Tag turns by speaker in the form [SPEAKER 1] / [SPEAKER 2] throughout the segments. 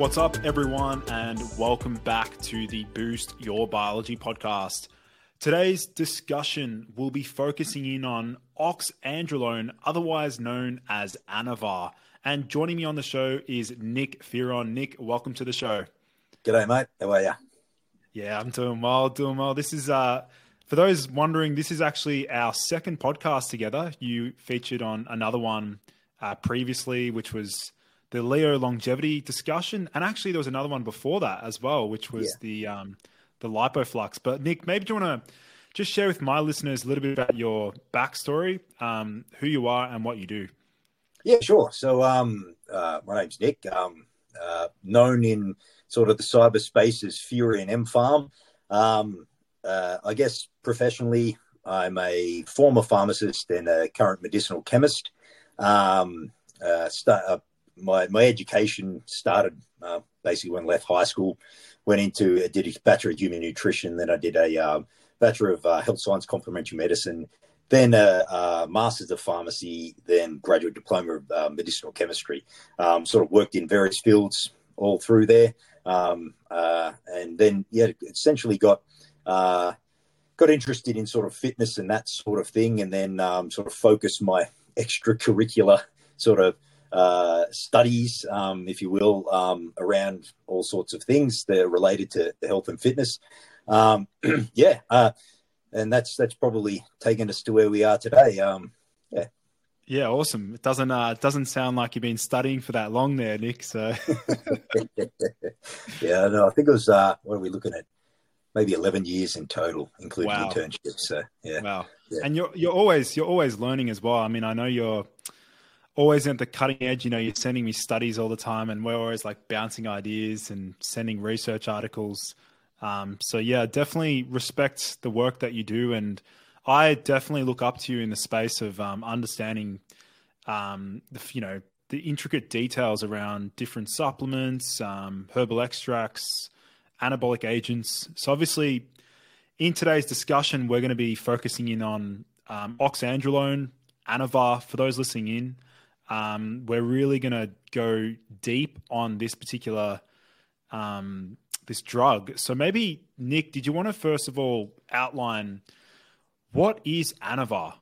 [SPEAKER 1] What's up, everyone, and welcome back to the Boost Your Biology podcast. Today's discussion will be focusing in on oxandrolone, otherwise known as Anavar. And joining me on the show is Nick Fearon. Nick, welcome to the show.
[SPEAKER 2] G'day, mate. How are you?
[SPEAKER 1] Yeah, I'm doing well, doing well. This is, uh, for those wondering, this is actually our second podcast together. You featured on another one uh, previously, which was the Leo longevity discussion, and actually there was another one before that as well, which was yeah. the um, the lipoflux. But Nick, maybe do you want to just share with my listeners a little bit about your backstory, um, who you are, and what you do?
[SPEAKER 2] Yeah, sure. So um, uh, my name's Nick, um, uh, known in sort of the cyberspace as Fury and M Farm. Um, uh, I guess professionally, I'm a former pharmacist and a current medicinal chemist. Um, uh, start, uh, my my education started uh, basically when I left high school. Went into I did a bachelor of human nutrition, then I did a um, bachelor of uh, health science complementary medicine, then a, a, master's of pharmacy, then graduate diploma of uh, medicinal chemistry. Um, sort of worked in various fields all through there, um, uh, and then yeah, essentially got uh, got interested in sort of fitness and that sort of thing, and then um, sort of focused my extracurricular sort of uh, studies, um, if you will, um, around all sorts of things that are related to health and fitness. Um, yeah, uh, and that's that's probably taken us to where we are today. Um, yeah.
[SPEAKER 1] Yeah, awesome. It doesn't uh, it doesn't sound like you've been studying for that long there, Nick. So
[SPEAKER 2] yeah, no, I think it was uh, what are we looking at? Maybe eleven years in total, including wow. internships. So yeah.
[SPEAKER 1] Wow. Yeah. And you're you're always you're always learning as well. I mean, I know you're always at the cutting edge. You know, you're sending me studies all the time, and we're always like bouncing ideas and sending research articles. Um, so yeah, definitely respect the work that you do, and I definitely look up to you in the space of um, understanding, um, the, you know, the intricate details around different supplements, um, herbal extracts, anabolic agents. So obviously, in today's discussion, we're going to be focusing in on um, oxandrolone, Anavar. For those listening in, um, we're really going to go deep on this particular um, this drug. So maybe Nick, did you want to first of all outline what is Anavar?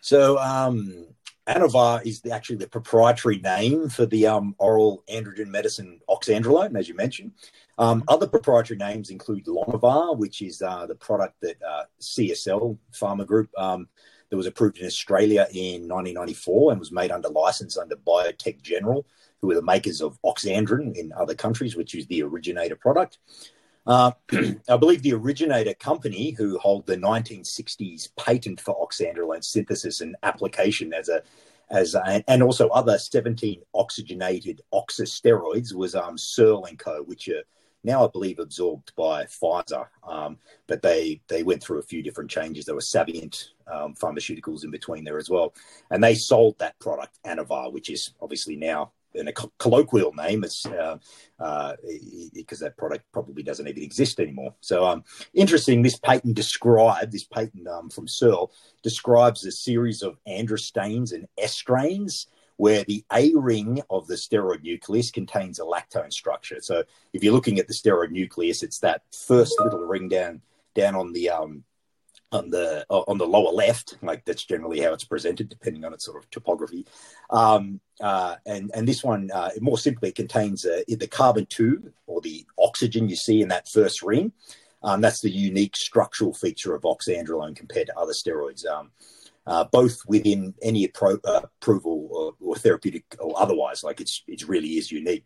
[SPEAKER 2] So um, Anavar is the, actually the proprietary name for the um, oral androgen medicine oxandrolone, as you mentioned. Um, other proprietary names include Lonavar, which is uh, the product that uh, CSL Pharma Group um, that was approved in Australia in 1994 and was made under license under Biotech General who are the makers of Oxandrin in other countries, which is the originator product. Uh, I believe the originator company, who hold the 1960s patent for oxandrolone synthesis and application as a as a, and also other 17 oxygenated oxysteroids was um, Searle and Co, which are now I believe absorbed by Pfizer. Um, but they they went through a few different changes. There were Savient um, pharmaceuticals in between there as well, and they sold that product Anavar, which is obviously now in a colloquial name it's uh, uh, because that product probably doesn't even exist anymore. So um, interesting. This patent described this patent um, from Searle describes a series of androstanes and estranes where the A ring of the steroid nucleus contains a lactone structure. So if you're looking at the steroid nucleus, it's that first little ring down down on the um, on the on the lower left, like that's generally how it's presented, depending on its sort of topography. Um, uh, and and this one, uh, more simply, contains uh, the carbon two or the oxygen you see in that first ring. Um, that's the unique structural feature of oxandrolone compared to other steroids. Um, uh, both within any appro- uh, approval or, or, therapeutic or otherwise, like it's it really is unique.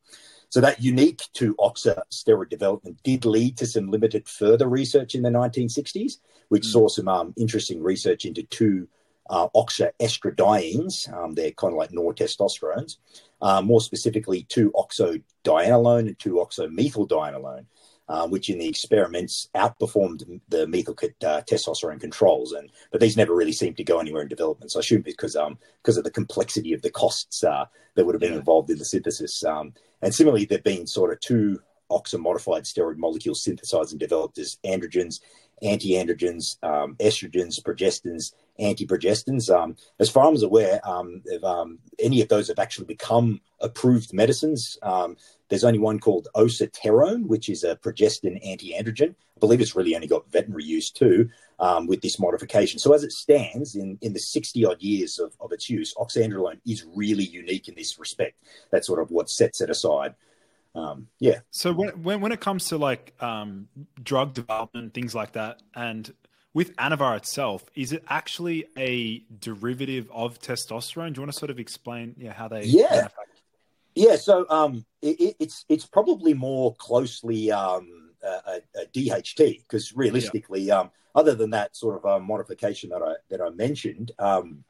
[SPEAKER 2] So that unique to oxa steroid development did lead to some limited further research in the 1960s, which mm. saw some um, interesting research into two uh, oxoestradiones. Um, they're kind of like nortestosterones. Uh, more specifically, two oxodianolone and two oxomethyldianolone, uh, which in the experiments outperformed the methyl uh, testosterone controls. And but these never really seemed to go anywhere in development. So I assume because um because of the complexity of the costs uh, that would have been yeah. involved in the synthesis. Um, and similarly, there've been sort of two oxomodified steroid molecules synthesized and developed as androgens, anti-androgens, um, estrogens, progestins, anti-progestins. Um, as far as I'm aware, um, if, um, any of those have actually become approved medicines. Um, there's only one called osaterone, which is a progestin anti-androgen. I believe it's really only got veterinary use too um, with this modification. So as it stands in, in the 60 odd years of, of its use, oxandrolone is really unique in this respect. That's sort of what sets it aside. Um, yeah.
[SPEAKER 1] So when, when, when it comes to like um, drug development, things like that, and with Anavar itself, is it actually a derivative of testosterone? Do you want to sort of explain yeah, how they
[SPEAKER 2] yeah. Yeah, so um, it, it's it's probably more closely um, a, a DHT because realistically, yeah. um, other than that sort of uh, modification that I that I mentioned, um,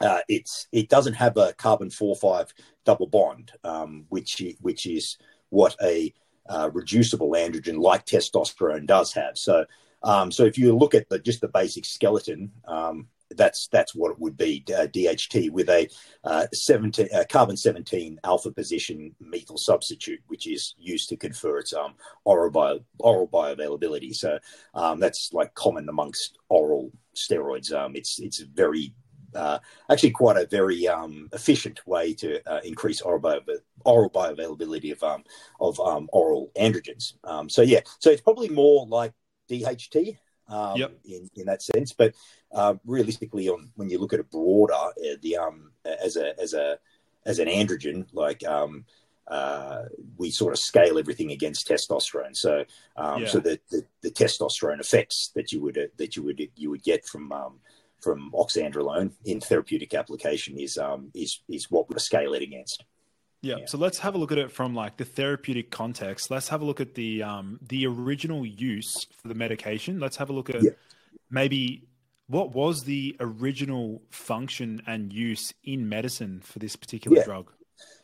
[SPEAKER 2] uh, it's it doesn't have a carbon four five double bond, um, which which is what a uh, reducible androgen like testosterone does have. So um, so if you look at the just the basic skeleton, um, that's that's what it would be uh, DHT with a uh, 17 uh, carbon 17 alpha position methyl substitute, which is used to confer its um, oral bio, oral bioavailability. So um, that's like common amongst oral steroids. Um, it's it's very uh, actually quite a very um, efficient way to uh, increase oral, bio, oral bioavailability of um, of um, oral androgens. So yeah, so it's probably more like DHT um, yep. in in that sense. But uh, realistically, on when you look at it broader, uh, the um as a as a as an androgen, like um, uh, we sort of scale everything against testosterone. So um, yeah. so the, the, the testosterone effects that you would uh, that you would you would get from um, from oxandrolone in therapeutic application is um, is is what we scale it against.
[SPEAKER 1] Yeah. yeah. So let's have a look at it from like the therapeutic context. Let's have a look at the um, the original use for the medication. Let's have a look at yeah. maybe what was the original function and use in medicine for this particular yeah. drug.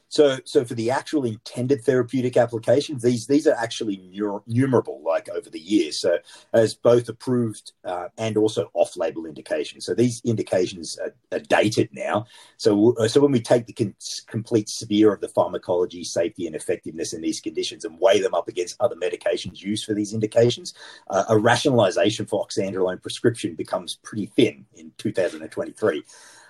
[SPEAKER 2] So, so for the actual intended therapeutic applications, these these are actually numerable, like over the years. So, as both approved uh, and also off-label indications. So these indications are, are dated now. So, uh, so when we take the con- complete sphere of the pharmacology, safety, and effectiveness in these conditions and weigh them up against other medications used for these indications, uh, a rationalization for oxandrolone prescription becomes pretty thin in 2023.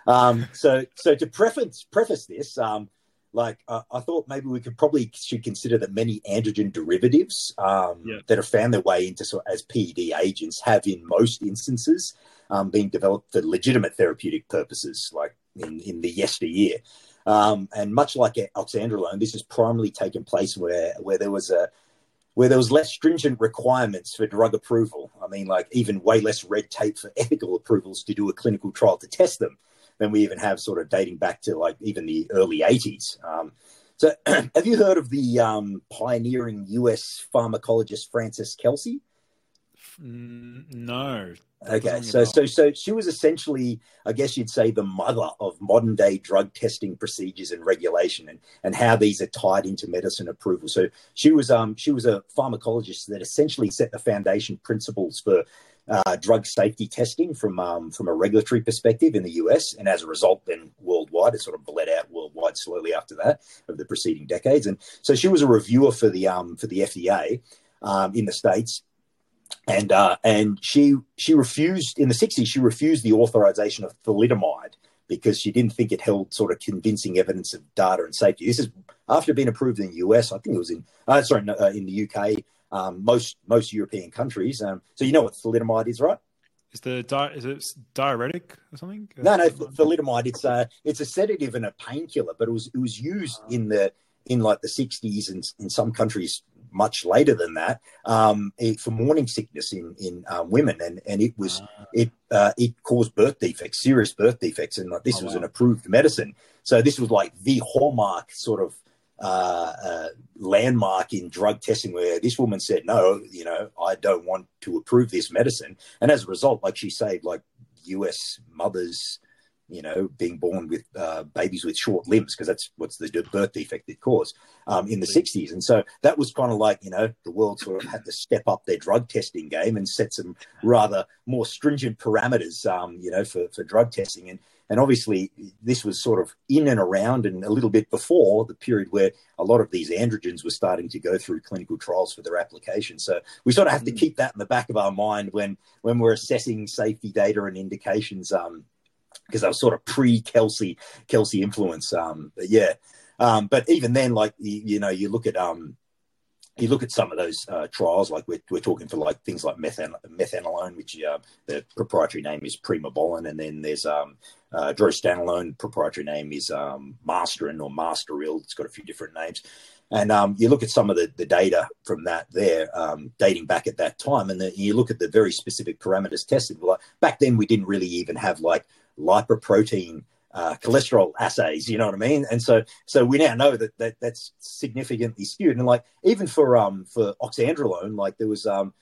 [SPEAKER 2] Um, so, so to preface preface this. Um, like uh, I thought maybe we could probably should consider that many androgen derivatives um, yeah. that have found their way into sort as PED agents have in most instances um, been developed for legitimate therapeutic purposes, like in, in the yesteryear. Um, and much like oxandrolone, this has primarily taken place where where there was a where there was less stringent requirements for drug approval. I mean, like even way less red tape for ethical approvals to do a clinical trial to test them than we even have sort of dating back to like even the early 80s. Um, So, have you heard of the um, pioneering U.S. pharmacologist Frances Kelsey?
[SPEAKER 1] No.
[SPEAKER 2] Okay, so so so she was essentially, I guess you'd say, the mother of modern day drug testing procedures and regulation, and and how these are tied into medicine approval. So she was um she was a pharmacologist that essentially set the foundation principles for uh, drug safety testing from um, from a regulatory perspective in the US, and as a result, then worldwide, it sort of bled out worldwide slowly after that of the preceding decades. And so she was a reviewer for the um, for the FDA um, in the states, and uh, and she she refused in the 60s. She refused the authorization of thalidomide because she didn't think it held sort of convincing evidence of data and safety. This is after being approved in the US. I think it was in uh, sorry no, uh, in the UK um, most most European countries. Um, so you know what thalidomide is, right?
[SPEAKER 1] Is the di- is it diuretic or something?
[SPEAKER 2] No, no, thalidomide. It's a it's a sedative and a painkiller, but it was it was used in the in like the sixties and in some countries much later than that um, it, for morning sickness in in uh, women, and and it was uh, it uh, it caused birth defects, serious birth defects, and like this oh, was wow. an approved medicine. So this was like the hallmark sort of uh, uh, landmark in drug testing where this woman said, no, you know, I don't want to approve this medicine. And as a result, like she saved like US mothers, you know, being born with uh, babies with short limbs, because that's what's the birth defect it caused um, in the 60s. And so that was kind of like, you know, the world sort of had to step up their drug testing game and set some rather more stringent parameters, um, you know, for, for drug testing. And and obviously, this was sort of in and around and a little bit before the period where a lot of these androgens were starting to go through clinical trials for their application. So we sort of have to mm. keep that in the back of our mind when when we're assessing safety data and indications. Um, because I was sort of pre Kelsey Kelsey influence. Um, but yeah, um, but even then, like you, you know, you look at um, you look at some of those uh, trials, like we're, we're talking for like things like methan- methanolone, which uh, the proprietary name is Primobolan, and then there's um, uh, drostanolone, proprietary name is um, Masterin or Masteril. It's got a few different names. And um, you look at some of the, the data from that there, um, dating back at that time, and the, you look at the very specific parameters tested. Like back then, we didn't really even have like lipoprotein uh, cholesterol assays. You know what I mean? And so, so we now know that, that that's significantly skewed. And like even for um for oxandrolone, like there was um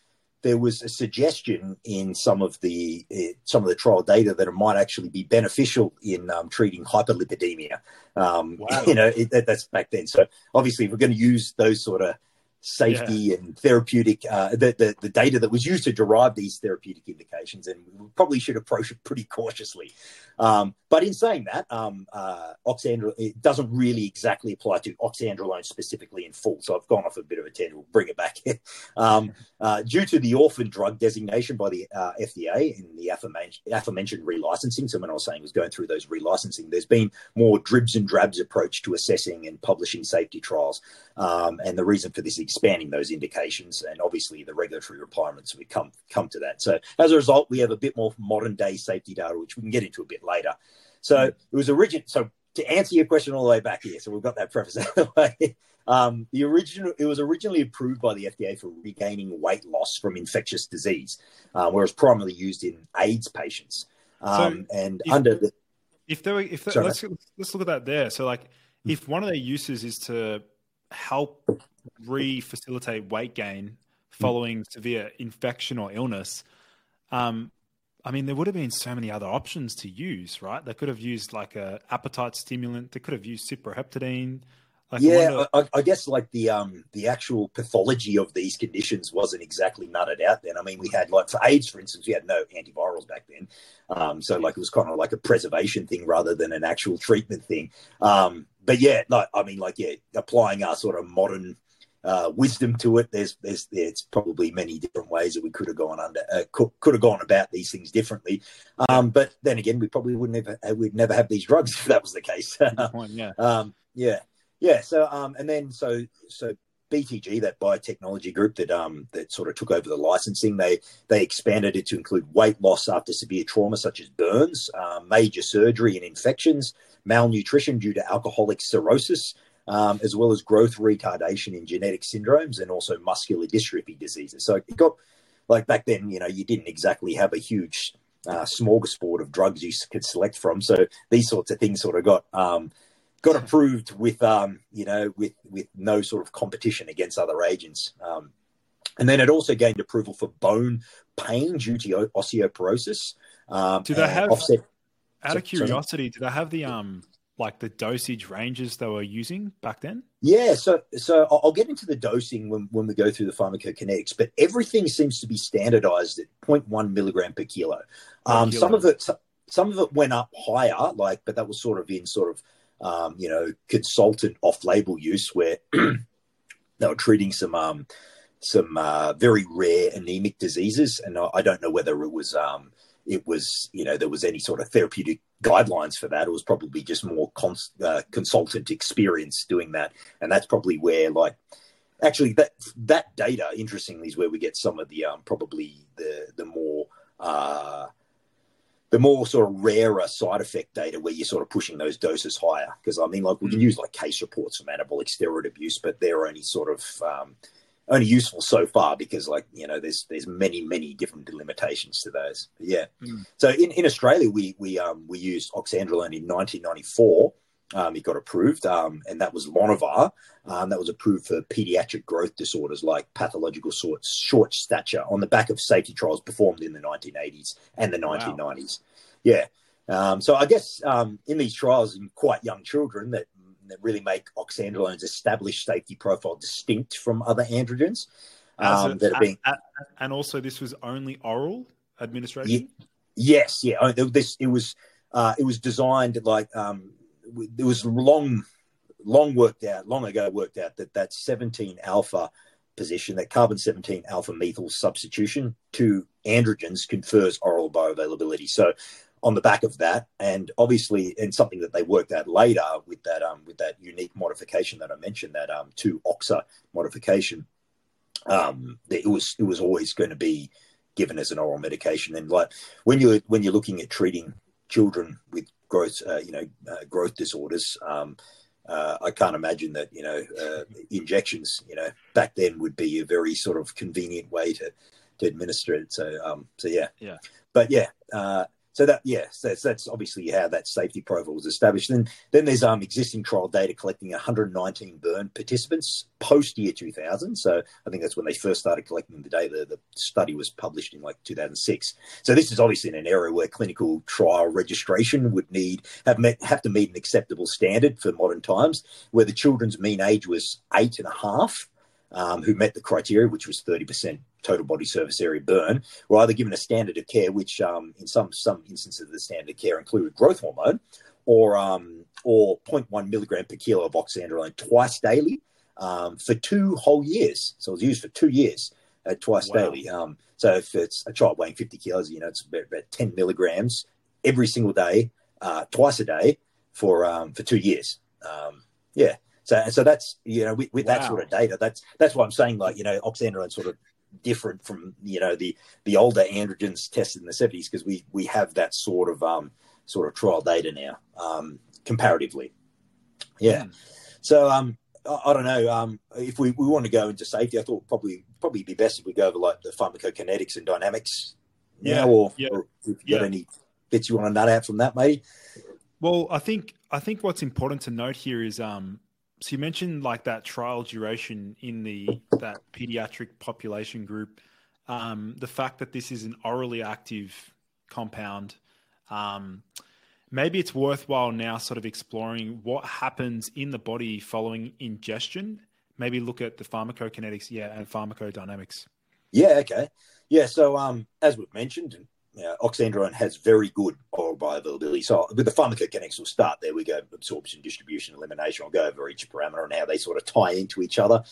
[SPEAKER 2] there was a suggestion in some of the uh, some of the trial data that it might actually be beneficial in um, treating hyperlipidemia. Um, wow. You know, it, that, that's back then. So obviously, if we're going to use those sort of safety yeah. and therapeutic uh, the, the, the data that was used to derive these therapeutic indications, and we probably should approach it pretty cautiously. Um, but in saying that, um, uh, oxandrol it doesn't really exactly apply to oxandrolone specifically in full. So I've gone off a bit of a tangent. We'll bring it back. um, uh, due to the orphan drug designation by the uh, FDA in the aforementioned, aforementioned relicensing, so when I was saying was going through those relicensing, there's been more dribs and drabs approach to assessing and publishing safety trials. Um, and the reason for this expanding those indications and obviously the regulatory requirements we come come to that. So as a result, we have a bit more modern day safety data, which we can get into a bit later. So mm. it was origin. So to answer your question all the way back here, so we've got that preface out of the way. Um, the original it was originally approved by the FDA for regaining weight loss from infectious disease, uh, whereas primarily used in AIDS patients. Um, so and
[SPEAKER 1] if,
[SPEAKER 2] under the
[SPEAKER 1] if there were, if there, let's let's look at that there. So like mm. if one of their uses is to help re-facilitate weight gain following severe infection or illness, um, I mean, there would have been so many other options to use, right? They could have used like a appetite stimulant. They could have used cyproheptadine.
[SPEAKER 2] Like, yeah, I, I, I, guess like the um the actual pathology of these conditions wasn't exactly nutted out then. I mean, we had like for AIDS, for instance, we had no antivirals back then, um, so like it was kind of like a preservation thing rather than an actual treatment thing. Um, but yeah, like I mean, like yeah, applying our sort of modern uh, wisdom to it. There's, there's, there's probably many different ways that we could have gone under, uh, could, could, have gone about these things differently. Um, but then again, we probably wouldn't have, uh, we'd never have these drugs if that was the case.
[SPEAKER 1] point, yeah.
[SPEAKER 2] Um, yeah, yeah. So, um, and then so, so BTG, that biotechnology group that um that sort of took over the licensing, they they expanded it to include weight loss after severe trauma such as burns, uh, major surgery and infections, malnutrition due to alcoholic cirrhosis, um, as well as growth retardation in genetic syndromes and also muscular dystrophy diseases. So it got like back then, you know, you didn't exactly have a huge uh, smorgasbord of drugs you could select from. So these sorts of things sort of got um, got approved with um, you know with with no sort of competition against other agents. Um, and then it also gained approval for bone pain due to osteoporosis.
[SPEAKER 1] Um, do they have offset? Out of curiosity, do they have the um like the dosage ranges they were using back then?
[SPEAKER 2] Yeah, so so I'll get into the dosing when, when we go through the pharmacokinetics, but everything seems to be standardized at 0.1 milligram per kilo. Um, kilo. Some of it some of it went up higher, like, but that was sort of in sort of um, you know consultant off-label use where they were treating some um, some uh, very rare anemic diseases, and I, I don't know whether it was um, it was you know there was any sort of therapeutic guidelines for that. It was probably just more cons- uh, consultant experience doing that, and that's probably where like actually that that data interestingly is where we get some of the um, probably the the more uh, the more sort of rarer side effect data where you're sort of pushing those doses higher because I mean like we can mm. use like case reports from anabolic steroid abuse, but they're only sort of um, only useful so far because like you know there's there's many many different limitations to those but yeah mm. so in, in australia we we um we used oxandrolone in 1994 um, it got approved, um, and that was Lonavar. Um, that was approved for pediatric growth disorders like pathological short, short stature on the back of safety trials performed in the 1980s and the 1990s. Wow. Yeah. Um, so I guess um, in these trials in quite young children that that really make oxandrolone's established safety profile distinct from other androgens
[SPEAKER 1] um, that are being. And also, this was only oral administration.
[SPEAKER 2] yes, yeah. This it was. Uh, it was designed like um, it was long, long worked out, long ago worked out that that 17 alpha position, that carbon 17 alpha methyl substitution to androgens confers oral bioavailability. So on the back of that, and obviously, and something that they worked out later with that um, with that unique modification that I mentioned, that um, two oxa modification, um, it was it was always going to be given as an oral medication. And like when you when you're looking at treating children with growth, uh, you know, uh, growth disorders. Um, uh, I can't imagine that you know uh, injections, you know, back then would be a very sort of convenient way to to administer it. So, um, so yeah,
[SPEAKER 1] yeah.
[SPEAKER 2] But yeah, uh, so that yes, that's that's obviously how that safety profile was established. And then there's um existing trial data collecting 119 burn participants post year 2000. So I think that's when they first started collecting the data. The study was published in like 2006. So this is obviously in an area where clinical trial registration would need have met, have to meet an acceptable standard for modern times, where the children's mean age was eight and a half um, who met the criteria, which was 30% total body surface area burn, were either given a standard of care, which um, in some some instances the standard of care included growth hormone, or um, or 0.1 milligram per kilo of oxandrolone twice daily um, for two whole years. So it was used for two years, uh, twice wow. daily. Um, so if it's a child weighing 50 kilos, you know, it's about, about 10 milligrams every single day, uh, twice a day for um, for two years. yeah. So, so that's you know with, with wow. that sort of data, that's that's why I'm saying like you know oxandrolone sort of different from you know the the older androgens tested in the 70s because we we have that sort of um sort of trial data now um comparatively. Yeah. Mm. So um I, I, don't know um if we, we want to go into safety, I thought probably probably be best if we go over like the pharmacokinetics and dynamics. Yeah. Now, or, yeah. or if you yeah. got any bits you want to nut out from that, maybe.
[SPEAKER 1] Well, I think I think what's important to note here is um so you mentioned like that trial duration in the that pediatric population group. Um, the fact that this is an orally active compound, um, maybe it's worthwhile now sort of exploring what happens in the body following ingestion. Maybe look at the pharmacokinetics, yeah, and pharmacodynamics.
[SPEAKER 2] Yeah, okay, yeah. So, um, as we've mentioned, uh, oxandrolone has very good oral bioavailability. So with the pharmacokinetics, we'll start there. We go absorption, distribution, elimination. I'll go over each parameter and how they sort of tie into each other.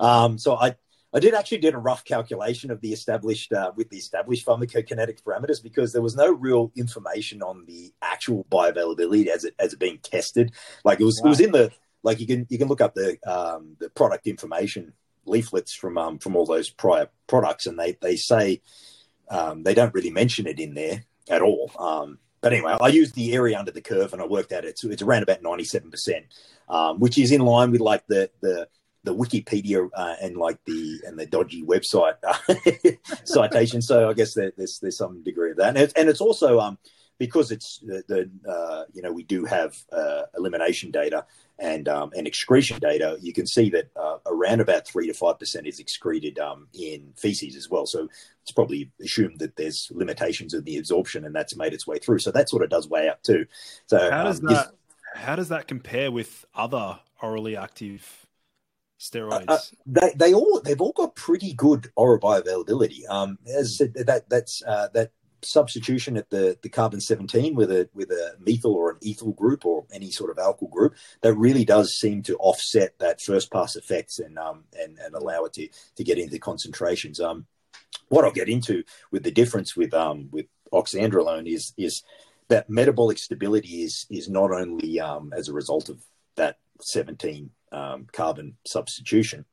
[SPEAKER 2] Um, so I, I did actually did a rough calculation of the established uh, with the established pharmacokinetic parameters because there was no real information on the actual bioavailability as it as it being tested. Like it was wow. it was in the like you can you can look up the um, the product information leaflets from um, from all those prior products and they they say um, they don't really mention it in there at all. Um, but anyway, I used the area under the curve and I worked out it. So it's around about 97%, um, which is in line with like the, the, the Wikipedia uh, and like the and the dodgy website uh, citation. So I guess there, there's there's some degree of that, and, it's, and it's also um, because it's the, the uh, you know we do have uh, elimination data and um, and excretion data, you can see that uh, around about three to five percent is excreted um, in feces as well. So it's probably assumed that there's limitations in the absorption, and that's made its way through. So that sort of does weigh up too. So
[SPEAKER 1] how does
[SPEAKER 2] um,
[SPEAKER 1] that how does that compare with other orally active steroids? Uh, uh,
[SPEAKER 2] they, they all they've all got pretty good oral bioavailability. Um, as I said, that that's uh, that substitution at the, the carbon 17 with a with a methyl or an ethyl group or any sort of alkyl group that really does seem to offset that first pass effects and um and, and allow it to to get into concentrations. Um what I'll get into with the difference with um with oxandrolone is is that metabolic stability is is not only um, as a result of that 17 um, carbon substitution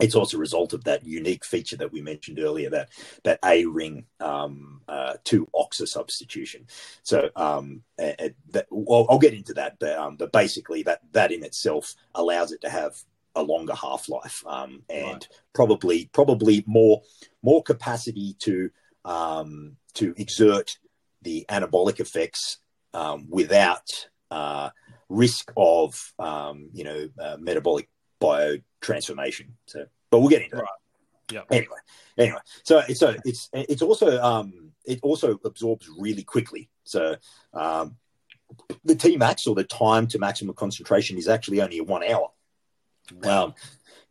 [SPEAKER 2] it's also a result of that unique feature that we mentioned earlier, that that A ring um, uh, to oxa substitution. So um, that, well, I'll get into that, but, um, but basically that that in itself allows it to have a longer half life um, and right. probably probably more more capacity to um, to exert the anabolic effects um, without uh, risk of you know uh, metabolic biotransformation. So, but we'll get into right. that. Yeah. Anyway, anyway, so so it's it's also um it also absorbs really quickly. So um, the T max or the time to maximum concentration is actually only one hour. Wow. Um,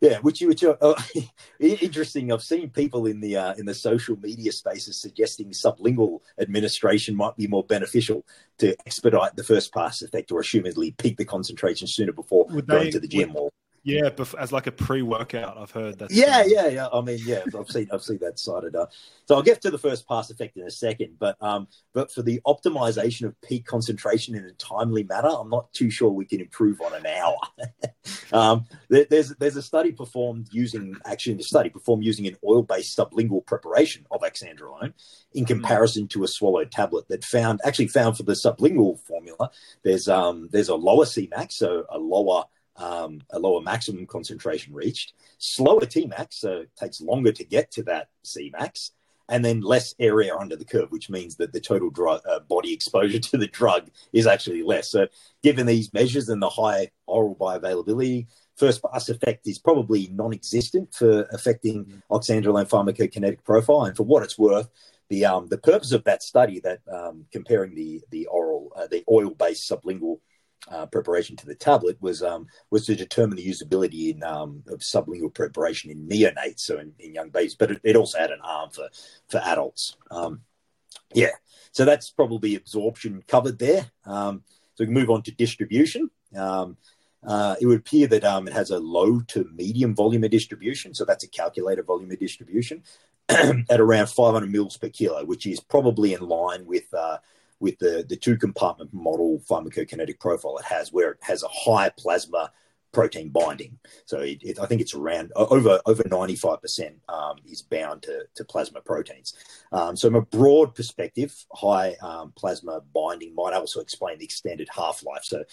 [SPEAKER 2] yeah, which which are uh, interesting. I've seen people in the uh, in the social media spaces suggesting sublingual administration might be more beneficial to expedite the first pass effect, or assumedly peak the concentration sooner before would going they, to the gym. Would,
[SPEAKER 1] yeah, as like a pre-workout, I've heard that.
[SPEAKER 2] Yeah, yeah, yeah. I mean, yeah, I've seen, I've seen that cited. Uh, so I'll get to the first pass effect in a second, but um, but for the optimization of peak concentration in a timely manner, I'm not too sure we can improve on an hour. um, there, there's there's a study performed using actually a study performed using an oil-based sublingual preparation of oxandrolone in hmm. comparison to a swallowed tablet that found actually found for the sublingual formula. There's um there's a lower Cmax, so a lower um, a lower maximum concentration reached, slower Tmax, so it takes longer to get to that Cmax, and then less area under the curve, which means that the total uh, body exposure to the drug is actually less. So, given these measures and the high oral bioavailability, first pass effect is probably non-existent for affecting mm. oxandrolone pharmacokinetic profile. And for what it's worth, the um, the purpose of that study, that um, comparing the the oral, uh, the oil-based sublingual uh, preparation to the tablet was um, was to determine the usability in um, of sublingual preparation in neonates, so in, in young babies. But it, it, also had an arm for for adults. Um, yeah, so that's probably absorption covered there. Um, so we can move on to distribution. Um, uh, it would appear that um, it has a low to medium volume of distribution, so that's a calculated volume of distribution at around 500 mils per kilo, which is probably in line with uh, with the, the two compartment model pharmacokinetic profile it has, where it has a high plasma protein binding. So it, it, I think it's around over over 95% um, is bound to, to plasma proteins. Um, so from a broad perspective, high um, plasma binding might also explain the extended half life. So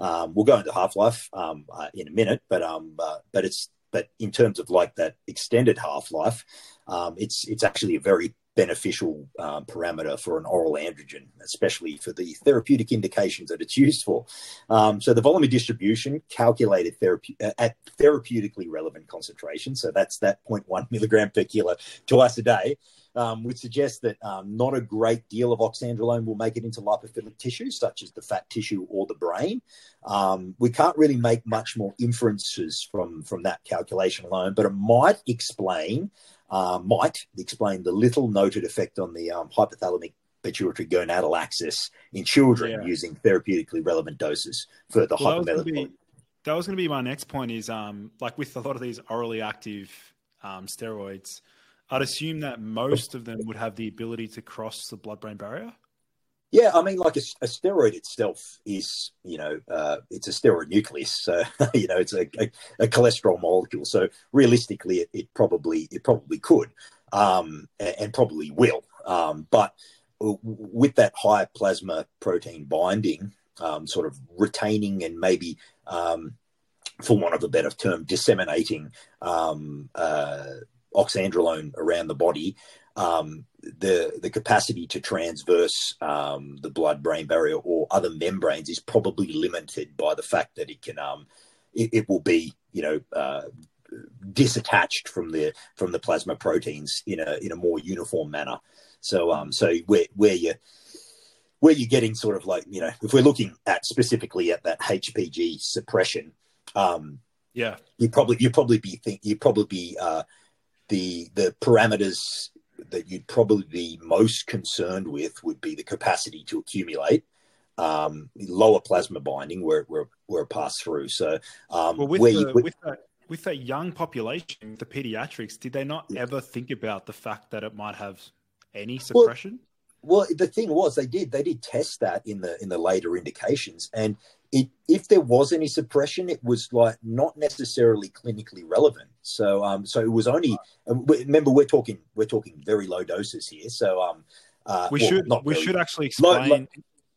[SPEAKER 2] um, we'll go into half life um, uh, in a minute, but um, uh, but it's but in terms of like that extended half life, it's it's actually a very beneficial um, parameter for an oral androgen, especially for the therapeutic indications that it's used for. Um, so the volume of distribution calculated therape- uh, at therapeutically relevant concentration, so that's that 0.1 milligram per kilo twice a day, um, would suggest that um, not a great deal of oxandrolone will make it into lipophilic tissues, such as the fat tissue or the brain. Um, we can't really make much more inferences from, from that calculation alone, but it might explain uh, might explain the little noted effect on the um, hypothalamic pituitary gonadal axis in children yeah. using therapeutically relevant doses for the well.
[SPEAKER 1] That was going to be my next point. Is um, like with a lot of these orally active um, steroids, I'd assume that most of them would have the ability to cross the blood-brain barrier.
[SPEAKER 2] Yeah, I mean, like a, a steroid itself is, you know, uh, it's a steroid nucleus, so you know, it's a, a, a cholesterol molecule. So realistically, it, it probably it probably could, um, and, and, probably will. Um, but with that high plasma protein binding, um, sort of retaining and maybe, um, for want of a better term, disseminating um, uh, oxandrolone around the body, um, the the capacity to transverse um, the blood brain barrier or other membranes is probably limited by the fact that it can um, it, it will be you know uh, disattached from the from the plasma proteins in a in a more uniform manner. So um so where where you where you're getting sort of like you know if we're looking at specifically at that HPG suppression, um
[SPEAKER 1] yeah,
[SPEAKER 2] you probably you probably be think you probably be uh the the parameters that you'd probably be most concerned with would be the capacity to accumulate um, lower plasma binding where where where pass through. So um,
[SPEAKER 1] well, with, the, you, with, with that with that young population, the pediatrics, did they not yeah. ever think about the fact that it might have any suppression?
[SPEAKER 2] Well, well, the thing was they did they did test that in the in the later indications, and it, if there was any suppression, it was like not necessarily clinically relevant. So um so it was only remember we're talking we're talking very low doses here. So um
[SPEAKER 1] uh, we well, should we should actually explain. Low, low,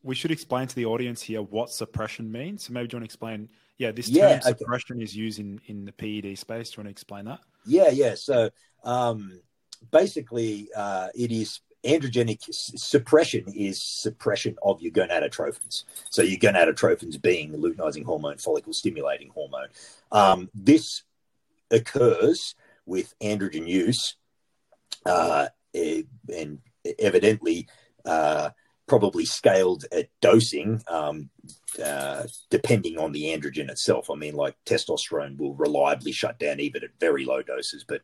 [SPEAKER 1] we should explain to the audience here what suppression means. So maybe do you want to explain? Yeah, this term yeah, okay. suppression is used in, in the PED space. Do you want to explain that?
[SPEAKER 2] Yeah, yeah. So um, basically, uh, it is androgenic suppression is suppression of your gonadotrophins. So your gonadotrophins being luteinizing hormone, follicle stimulating hormone. Um, this occurs with androgen use, uh, and evidently. Uh, probably scaled at dosing, um, uh, depending on the androgen itself. I mean, like testosterone will reliably shut down even at very low doses, but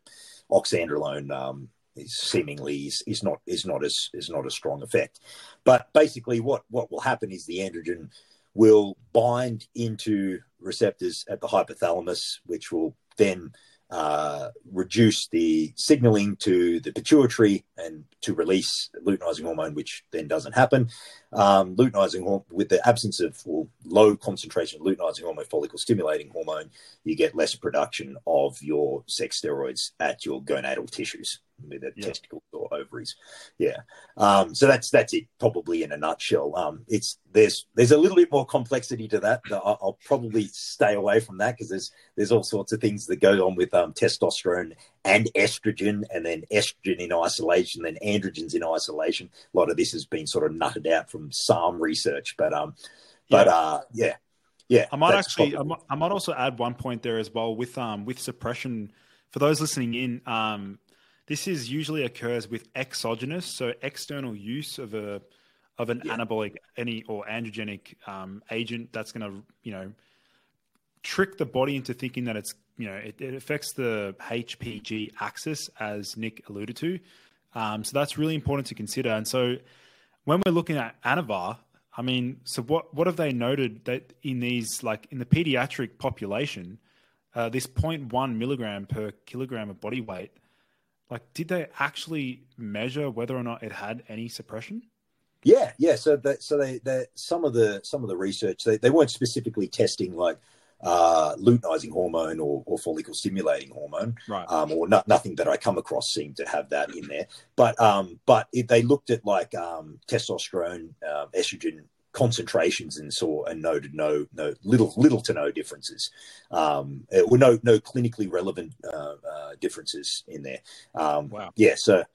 [SPEAKER 2] oxandrolone um, is seemingly is, is not is not as is not a strong effect. But basically, what what will happen is the androgen will bind into receptors at the hypothalamus, which will then uh, reduce the signaling to the pituitary and to release luteinizing hormone, which then doesn't happen. Um, luteinizing hormone, with the absence of or low concentration of luteinizing hormone, follicle stimulating hormone, you get less production of your sex steroids at your gonadal tissues the yeah. testicles or ovaries. Yeah. Um, so that's that's it, probably in a nutshell. Um, it's there's there's a little bit more complexity to that. I'll, I'll probably stay away from that because there's there's all sorts of things that go on with um, testosterone and estrogen, and then estrogen in isolation, then androgens in isolation. A lot of this has been sort of nutted out from SARM research, but um, but yeah. uh, yeah. Yeah,
[SPEAKER 1] I might actually. Probably... I, might, I might also add one point there as well with um with suppression. For those listening in, um, this is usually occurs with exogenous, so external use of a of an yeah. anabolic any or androgenic um, agent that's going to you know trick the body into thinking that it's you know it, it affects the HPG axis as Nick alluded to. Um, so that's really important to consider. And so when we're looking at Anavar, I mean, so what what have they noted that in these like in the pediatric population, uh, this 0.1 milligram per kilogram of body weight like, did they actually measure whether or not it had any suppression?
[SPEAKER 2] Yeah, yeah. So that so they, they some of the some of the research they, they weren't specifically testing like uh, luteinizing hormone or, or follicle stimulating hormone,
[SPEAKER 1] right.
[SPEAKER 2] um, or not, nothing that I come across seemed to have that in there. But um, but if they looked at like um, testosterone, uh, estrogen concentrations and saw and noted no no little little to no differences um or no no clinically relevant uh, uh, differences in there um wow yeah so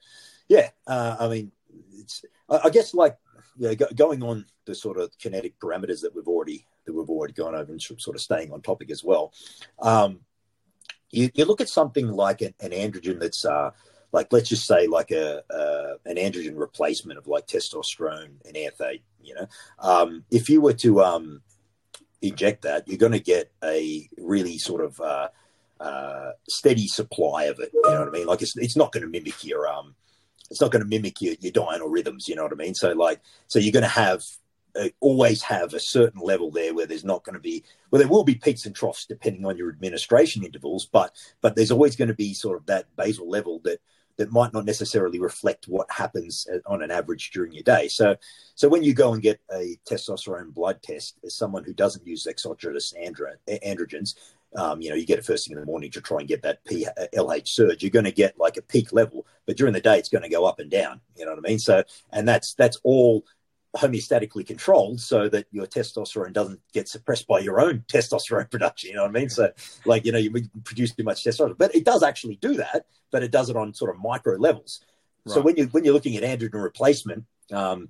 [SPEAKER 2] yeah uh, i mean it's I, I guess like yeah, go, going on the sort of kinetic parameters that we've already that we've already gone over and sort of staying on topic as well um you, you look at something like an, an androgen that's uh like let's just say like a, a an androgen replacement of like testosterone and AFA, you know, um, if you were to um, inject that, you're going to get a really sort of uh, uh, steady supply of it. You know what I mean? Like it's it's not going to mimic your um, it's not going to mimic your your diurnal rhythms. You know what I mean? So like so you're going to have uh, Uh, always have a certain level there where there's not going to be well there will be peaks and troughs depending on your administration intervals but but there's always going to be sort of that basal level that that might not necessarily reflect what happens uh, on an average during your day. So, so when you go and get a testosterone blood test, as someone who doesn't use exogenous andro- androgens, um, you know, you get it first thing in the morning to try and get that LH uh, surge. You're going to get like a peak level, but during the day it's going to go up and down. You know what I mean? So, and that's that's all homeostatically controlled so that your testosterone doesn't get suppressed by your own testosterone production. You know what I mean? So, like, you know, you produce too much testosterone, but it does actually do that, but it does it on sort of micro levels. Right. So when you when you're looking at androgen replacement, um,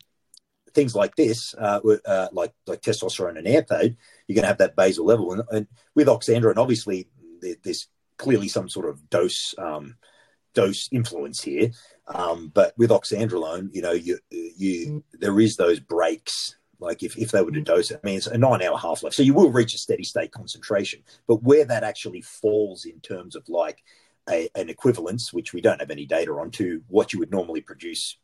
[SPEAKER 2] things like this, uh, uh, like like testosterone and AMPade, you're going to have that basal level. And, and with oxandrolone, obviously, there's clearly some sort of dose um, dose influence here. Um, but with oxandrolone, you know, you you there is those breaks. Like if, if they were to dose it, I mean, it's a nine hour half life, so you will reach a steady state concentration. But where that actually falls in terms of like a, an equivalence, which we don't have any data on, to what you would normally produce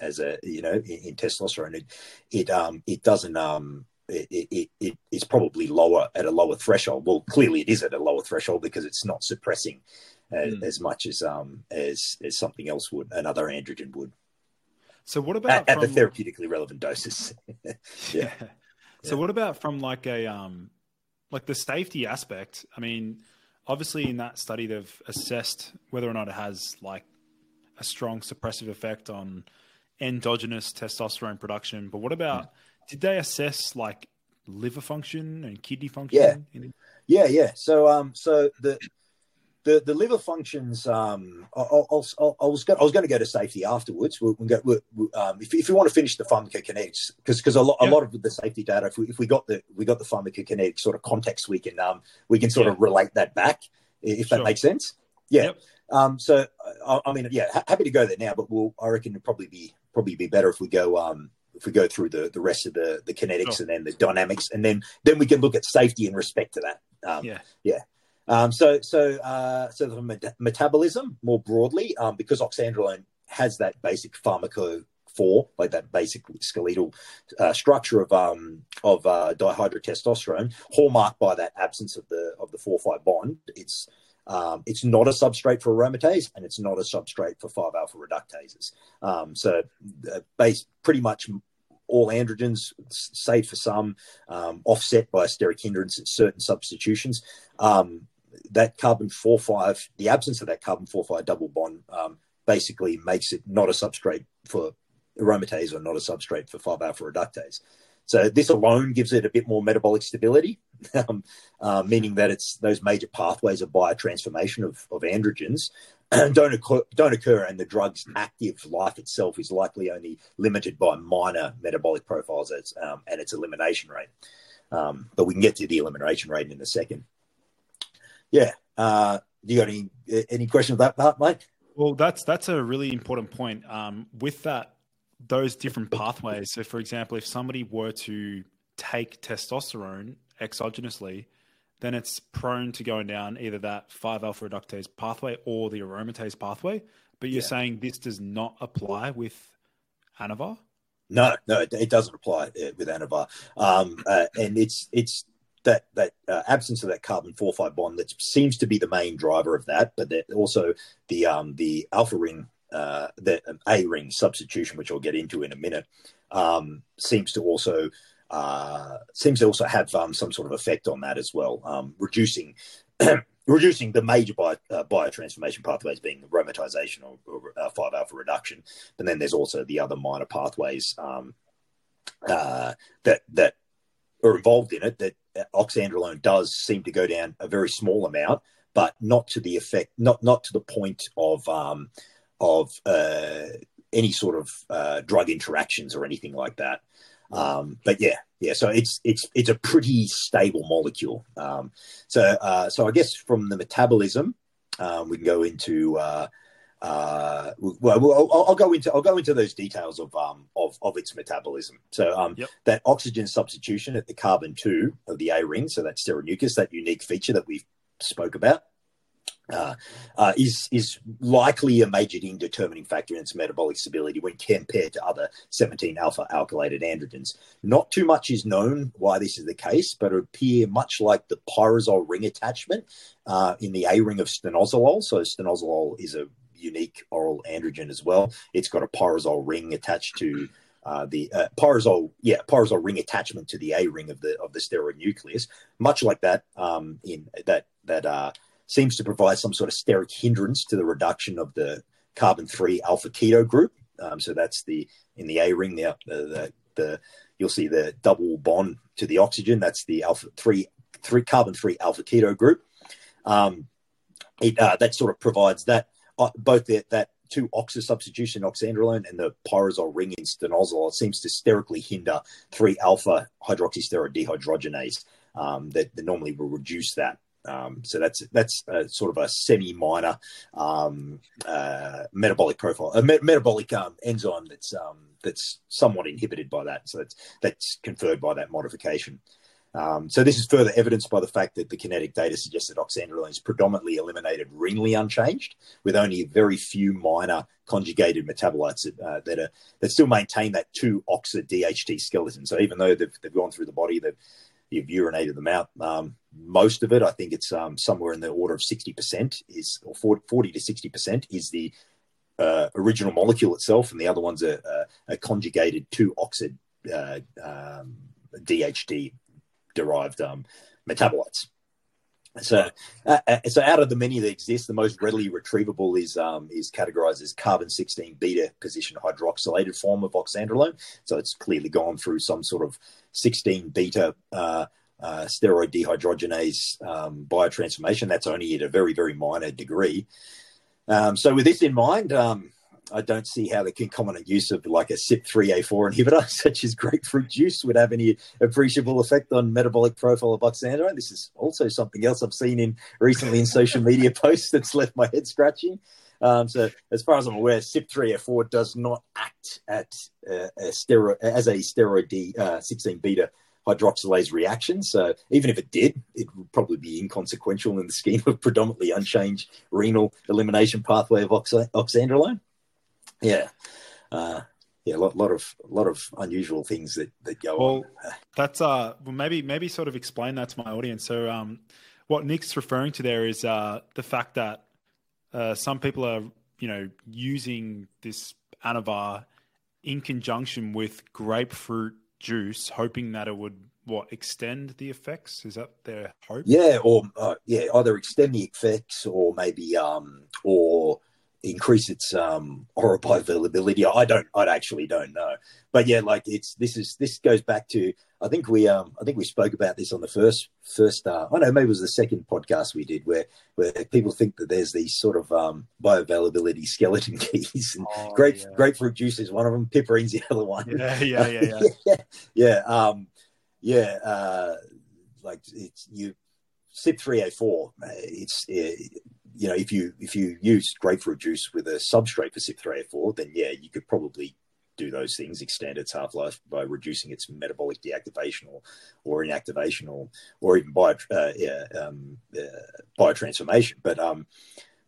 [SPEAKER 2] as a you know in, in testosterone, it it um it doesn't um it, it, it is probably lower at a lower threshold. Well, clearly it is at a lower threshold because it's not suppressing as, mm. as much as um as as something else would, another androgen would.
[SPEAKER 1] So what about
[SPEAKER 2] at, from... at the therapeutically relevant doses? yeah.
[SPEAKER 1] yeah. So yeah. what about from like a um like the safety aspect? I mean, obviously in that study they've assessed whether or not it has like a strong suppressive effect on endogenous testosterone production. But what about mm. did they assess like liver function and kidney function?
[SPEAKER 2] Yeah, yeah, yeah. So um, so the the, the liver functions. Um, I, I, I was going, I was going to go to safety afterwards. We'll, we'll go. We'll, um, if, if you want to finish the pharmacokinetics, because because a lot a lot of the safety data, if we, if we got the we got the pharmacokinetic sort of context, we can um we can sort of relate that back, if that makes sense. Yeah. Yep. Um. So I, I mean, yeah, ha- happy to go there now, but we'll I reckon it'd probably be probably be better if we go um if we go through the the rest of the the kinetics sure. and then the dynamics, and then then we can look at safety in respect to that. Um, yeah. Yeah. Um, so, so, uh, so the met- metabolism more broadly, um, because oxandrolone has that basic pharmaco four, like that basic skeletal uh, structure of um, of uh, dihydrotestosterone, hallmarked by that absence of the of the four five bond. It's um, it's not a substrate for aromatase, and it's not a substrate for five alpha reductases. Um, so, uh, base pretty much all androgens, save for some, um, offset by steric hindrance at certain substitutions. Um, that carbon four five, the absence of that carbon four five double bond, um, basically makes it not a substrate for aromatase or not a substrate for five alpha reductase. So this alone gives it a bit more metabolic stability, um, uh, meaning that it's those major pathways of biotransformation of, of androgens don't occur, don't occur, and the drug's active life itself is likely only limited by minor metabolic profiles as, um, and its elimination rate. Um, but we can get to the elimination rate in a second yeah. Uh, do you got any any questions about that part, Mike?
[SPEAKER 1] Well, that's that's a really important point. Um, with that, those different pathways. So, for example, if somebody were to take testosterone exogenously, then it's prone to going down either that 5 alpha reductase pathway or the aromatase pathway. But you're yeah. saying this does not apply with Anavar?
[SPEAKER 2] No, no, it, doesn't apply uh, with Anavar. Um, uh, and it's it's that that uh, absence of that carbon four five bond that seems to be the main driver of that, but that also the um, the alpha ring, uh, the A ring substitution, which I'll get into in a minute, um, seems to also uh, seems to also have um, some sort of effect on that as well, um, reducing. reducing the major bio, uh, biotransformation pathways being aromatization or, or uh, 5 alpha reduction, but then there's also the other minor pathways um, uh, that that are involved in it that oxandrolone does seem to go down a very small amount, but not to the effect, not not to the point of um, of uh, any sort of uh, drug interactions or anything like that. Um, but yeah, yeah. So it's it's it's a pretty stable molecule. Um, so uh, so I guess from the metabolism, um, we can go into uh, well, I'll, I'll, go into I'll go into those details of um of, of its metabolism. So um yep. that oxygen substitution at the carbon two of the A ring, so that stereonucleus, that unique feature that we spoke about, uh, uh, is is likely a majoring determining factor in its metabolic stability when compared to other 17 alpha alkylated androgens. Not too much is known why this is the case, but it appear much like the pyrazole ring attachment uh, in the A ring of stanozolol. So stanozolol is a unique oral androgen as well. It's got a pyrazole ring attached to uh, the uh, pyrazole, yeah, pyrazole ring attachment to the A ring of the of the steroid nucleus, much like that. Um, in that that uh, seems to provide some sort of steric hindrance to the reduction of the carbon three alpha keto group. Um, so that's the in the A ring, the, the the you'll see the double bond to the oxygen. That's the alpha three three carbon three alpha keto group. Um, it uh, that sort of provides that uh, both the, that two oxa substitution oxandrolone and the pyrazole ring in stanozolol, it seems to sterically hinder 3 alpha hydroxysteroid dehydrogenase um, that, that normally will reduce that. Um, so that's that's a, sort of a semi-minor um, uh, metabolic profile, a me- metabolic um, enzyme that's um, that's somewhat inhibited by that. So that's that's conferred by that modification. Um, so this is further evidenced by the fact that the kinetic data suggests that oxandrolone is predominantly eliminated renally unchanged, with only very few minor conjugated metabolites that, uh, that are that still maintain that two oxa DHT skeleton. So even though they've, they've gone through the body, they've you've urinated them out. Um, most of it, I think it's um, somewhere in the order of 60% is, or 40 to 60% is the uh, original molecule itself, and the other one's are, a, a conjugated two oxide uh, um, DHT derived um, metabolites. So, uh, uh, so out of the many that exist, the most readily retrievable is um, is categorized as carbon sixteen beta position hydroxylated form of oxandrolone. So it's clearly gone through some sort of sixteen beta uh, uh, steroid dehydrogenase um, biotransformation. That's only at a very very minor degree. Um, so with this in mind, um, I don't see how the concomitant use of like a CYP3A4 inhibitor, such as grapefruit juice, would have any appreciable effect on metabolic profile of oxandrolone. This is also something else I've seen in recently in social media posts that's left my head scratching. Um, so, as far as I'm aware, CYP3A4 does not act at uh, a steroid as a steroid D, uh, 16 beta hydroxylase reaction. So even if it did, it would probably be inconsequential in the scheme of predominantly unchanged renal elimination pathway of oxa- oxandrolone yeah, uh, yeah, a lot, lot of lot of unusual things that that go
[SPEAKER 1] well,
[SPEAKER 2] on.
[SPEAKER 1] That's uh, well, maybe maybe sort of explain that to my audience. So, um, what Nick's referring to there is uh, the fact that uh, some people are, you know, using this anavar in conjunction with grapefruit juice, hoping that it would what extend the effects. Is that their hope?
[SPEAKER 2] Yeah, or uh, yeah, either extend the effects, or maybe um, or increase its um oral bioavailability. I don't, I actually don't know, but yeah, like it's this is this goes back to I think we um I think we spoke about this on the first first uh, I know maybe it was the second podcast we did where where people think that there's these sort of um bioavailability skeleton keys and oh, grape yeah. grapefruit juice is one of them, piperine's the other one.
[SPEAKER 1] Yeah, yeah, yeah, yeah,
[SPEAKER 2] yeah, yeah. Um, yeah, uh, like it's you. CYP3A4, it's you know, if you if you use grapefruit juice with a substrate for CYP3A4, then yeah, you could probably do those things, extend its half life by reducing its metabolic deactivation or, or inactivation or or even bio uh, yeah, um, uh, biotransformation. But um,